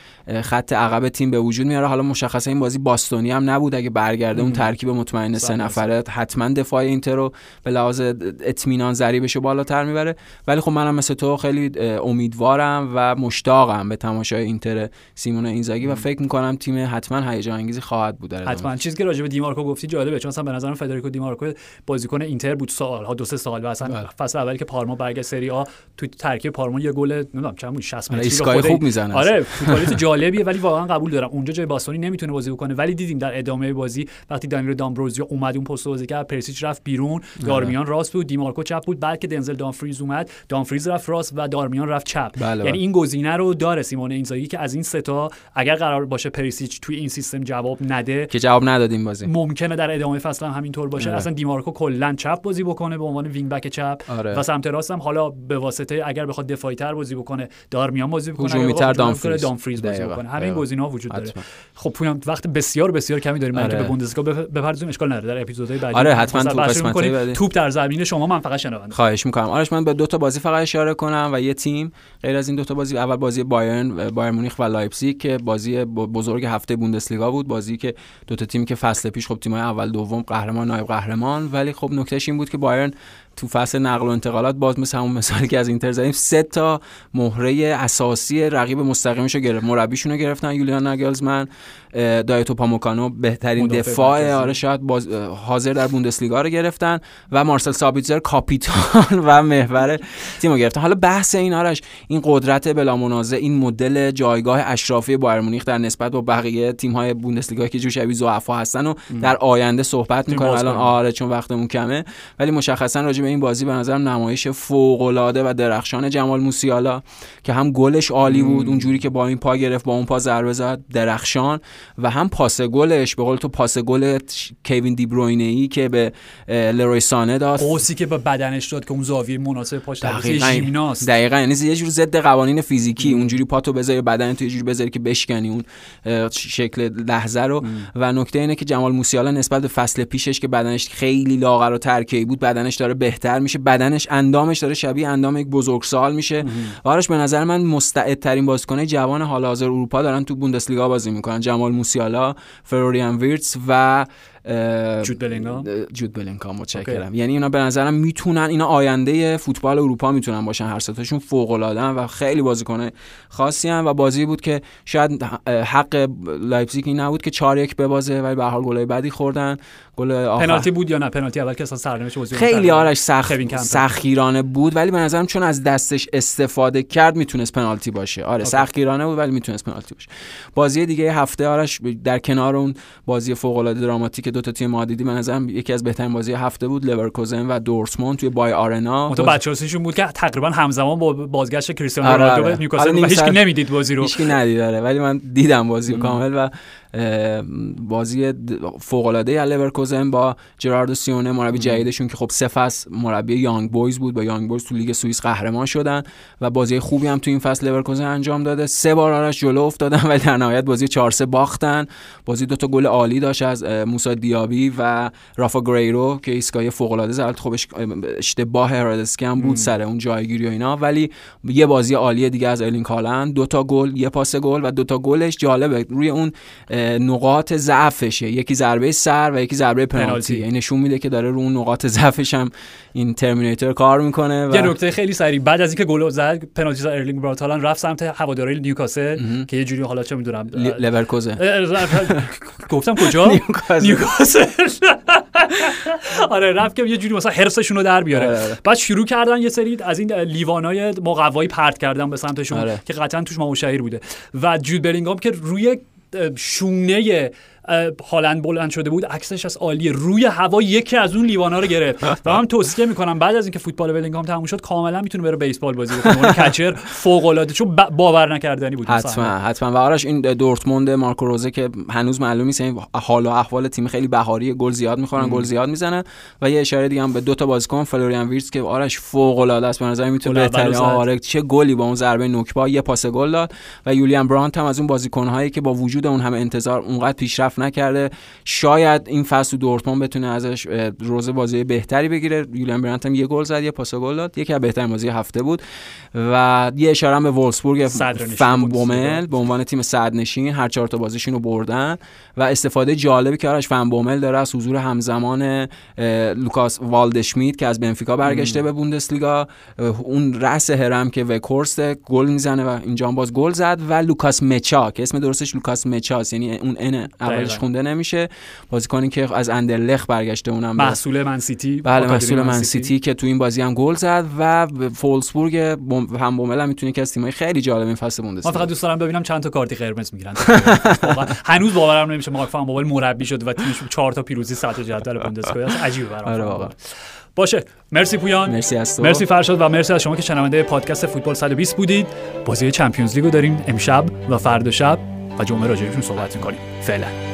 خط عقب تیم به وجود میاره. حالا مشخصا این بازی باستونی هم نبود. اگه برگرده اون ترکیب مطمئن سه نفره حتما دفاع اینتر رو به لحاظ اطمینان ضریبش بالاتر می‌بره. ولی خب منم مثل تو خیلی امیدوارم و مشتاقم به تماشای اینتر سیمون اینزاگی و فکر می‌کنم تیم حتما هیجان انگیزی خواهد بود حتما. چیزی که راجع به دیمارکو گفتی جالبه چون مثلا به نظرم فدریکو دیمارکو بازیکن اینتر بود سال ها دو سه سال و اصلا بله. فصل اولی که پارما برگشت سری آ تو ترکیب پارما یه گل نمی‌دونم چند بود؟ 60 متری خوب می‌زنه آره فوتبالیست [laughs] جالبیه ولی واقعا قبول دارم. اونجا جای باستونی نمی‌تونه بازی بکنه. ولی دیدیم در ادامه بازی وقتی دانیل دامبروزیو اومد اون پست بازی کرد پرسیچ رفت بیرون. آره. دارمیان راست بود دیمارکو چپ بود بعد که دنزل دامفریز اومد. دامفریز رفت راست و دارمیان رفت چپ. بله یعنی بله. این گزینه رو داره سیمون اینزاگی که از این ستا اگر قرار باشه پریسیچ توی این سیستم جواب نده که جواب ندادیم بازی. ممکنه در ادامه فصل هم همینطور باشه. آره. اصلا دیمارکو کلا چپ بازی بکنه به عنوان wing back چپ. آره. و سمت راست هم حالا به واسطه اگر بخواد دفاعی تر بازی بکنه دارمیان بازی بکنه. هجومی تر دامفریز. دامفریز بازی بکنه. همین گزینه‌ها وجود داره. خب پویان وقت بسیار بسیار کمی داریم. آره. به بوندسلیگا بپردازیم اشکال نداره. در اپیزودهای بعدی آره حتما تو قسمت بعدی. توپ در زمین شما من فقط شنونده. خواهش می‌کنم. آرش من به دو تا بازی فقط اشاره کنم و یه تیم غیر از این دو تا بازی. اول بازی بایرن بایر مونیخ و لایپزیگ که بازی بزرگ هفته بوندسلیگا بود. بازی که دو تا تیمی که فصل پیش خب تیم‌های اول دوم قهرمان نایب قهرمان. ولی خب نکتهش این بود که بایرن تو فصل نقل و انتقالات باز مثل همون مثالی که از اینتر زدیم سه تا مهره اساسی رقیب مستقیمش رو گرفت. مربیشون رو گرفتن یولیان ناگلزمن دایتو پاموکانو بهترین دفاع آره شاید باز حاضر در بوندسلیگا رو گرفتن و مارسل سابیتزر کاپیتان [laughs] و محور تیم رو گرفتن. حالا بحث این آرش این قدرت بلا منازع این مدل جایگاه اشرافی بایر مونیخ در نسبت با بقیه تیم های بوندسلیگا که جو شبیه ضعفا هستن و در آینده صحبت می‌کنیم الان آره چون وقتمون کمه. ولی مشخصا راجع به این بازی به نظرم نمایش فوق العاده و درخشان جمال موسیالا که هم گلش عالی بود اونجوری که با این پا گرفت با اون پا ضربه زد درخشان. و هم پاس گلش به قول تو پاس گل کوین دی بروینه ای که به لروی سانه داد. قوسی که به بدنش داد که اون زاویه مناسب پاش دقیقاً. دقیقاً. یعنی یه جور ضد قوانین فیزیکی. اونجوری پاتو بذاری بدن تو یه جوری بذاری که بشکنی اون شکل لحظه رو. و نکته اینه که جمال موسیالا نسبت به فصل پیشش که بدنش خیلی لاغر و ترکیبی بود بدنش داره بهتر میشه. بدنش اندامش داره شبیه اندام یک بزرگسال میشه. آرش به نظر من مستعدترین بازیکن جوان حال حاضر اروپا دارن تو بوندسلیگا بازی می‌کنن. جمال موسیالا فروریان ویرتس و جود بلینگام جود بلینگام متشکرم. یعنی اینا به نظرم می‌تونن اینا آینده فوتبال اروپا می‌تونن باشن. هر ستاشون فوق العاده و خیلی بازیکن خاصی هم و بازی بود که شاید حق لایپزیگ این نبود که 4 1 ببازه ولی به هر حال گلای بعدی خوردن. گل پنالتی بود یا نه؟ پنالتی اول که اصلا سرنوشت بازی خیلی آرش سختگیرانه بود ولی به نظرم چون از دستش استفاده کرد می‌تونست پنالتی باشه. آره سختگیرانه بود ولی می‌تونست پنالتی باشه. بازی دیگه هفته آرش در کنار اون بازی فوق العاده دراماتیک دو تا تیم ما دیدی من نظرم یکی از بهترین بازی هفته بود لورکوزن و دورتموند توی بای آرنا. تو. بچه‌هاشون بود که تقریبا همزمان با بازگشت کریستیانو آره، رونالدو آره. نیوکاسل هیچ نمی‌دید بازی رو. هیچ ندید داره ولی من دیدم بازی کامل و بازی فوق العاده لورکوزن با جراردو سیونه مربی جدیدشون که خب سه فصل مربی یانگ بویز بود با یانگ بویز تو لیگ سوئیس قهرمان شدن و بازی خوبی هم تو این فصل لورکوزن انجام داده. سه بار آرش جلو افتادن ولی در نهایت بازی 4 3 باختن. بازی دو تا گل عالی داشت از موسی دیابی و رافا گریرو که ایستگاهی فوق العاده زد. خب اشتباه هرادسکی هم بود سر اون جایگیری و اینا. ولی یه بازی عالی دیگه از ارلینگ هالند. دو تا گل یه پاس گل و دو تا گلش جالبه. روی اون نقاط ضعفشه. یکی ضربه سر و یکی ضربه پنالتی. یعنی نشون میده که داره رو اون نقاط ضعفش هم این ترمیناتور کار می‌کنه و... یه نکته خیلی سریع. بعد از اینکه گل زد پنالتی زد ارلینگ براوت رفت سمت هواداری نیوکاسل که یه جوری حالا چه می‌دونم لورکوزن گفتم کجا؟ [laughs] نیوکاسل. [laughs] آره رفت که یه جوری مثلا حرسشون رو در بیاره. آره، آره. بعد شروع کردن یه سری از این لیوانای مقوایی پرت کردن به سمتشون آره. که قطعا توش شهیر بوده. و جود بلینگام که روی شونه هالند بلند شده بود عکسش از عالیه روی هوا یکی از اون لیوانا رو گرفت. و من توصیه می‌کنم بعد از اینکه فوتبال بلینگام تموم شد کاملا می‌تونه بره بیسبال بازی بکنه. اون کچر فوق العاده چون باور نکردنی بود حتما. حتما. و آرش این دورتموند مارکو روزه که هنوز معلوم نیست این حال و احوال تیم خیلی بهاری گل زیاد می‌خورن گل زیاد می‌زنن. و یه اشاره دیگه هم به دو تا بازیکن فلوریان ویرتس که آرش فوق العاده است. به نظر می‌تونه بهترین. آره چه گلی با اون ضربه نوکبا یه پاس گل داد. و یولیان برانت هم از اون بازیکن هایی که با وجود اون همه انتظار اونقدر پیشرفت نکرده. شاید این فصل دورتموند بتونه ازش اه، روزه بازی بهتری بگیره. یولیان برانت هم یه گل زد یه پاس گل داد. یکی از بهترین بازی هفته بود. و یه اشاره هم به وولسبورگ فن بومل به عنوان تیم صدرنشین هر چهار تا بازیشون رو بردن. و استفاده جالبی که آرش فن بومل داره از حضور همزمان لوکاس والدشمیت که از بنفیکا برگشته به بوندسلیگا. اون رأس هرم که وگهورست گل می‌زنه و اینجا باز گل زد. و لوکاس مچا که اسم درستش لوکاس مچاست. یعنی اون ان دقیقاً. خونده نمیشه. بازیکنی که از اندرلشت برگشته اونم محصول من سیتی. بله محصول من سیتی. که تو این بازی هم گل زد و فولسبورگ هم بومل هم می‌تونه که از تیمای خیلی جالب این فصل من بوندسلیگا فقط دوست دارم ببینم چند تا کارتی قرمز می‌گیرن هنوز باورم نمیشه مارک فان بابل مربی شد و تیمش چهار تا پیروزی سطح جدول بوندسلیگا. عجیبه برام. آره. باشه. مرسی پویان. مرسی از تو. مرسی فرشاد و مرسی از شما که شنونده پادکست فوتبال 120 بودید. بازی چمپیونز لیگو داریم امشب و فردا شب و جمعه راجعشون صحبت می‌کنیم. فعلا.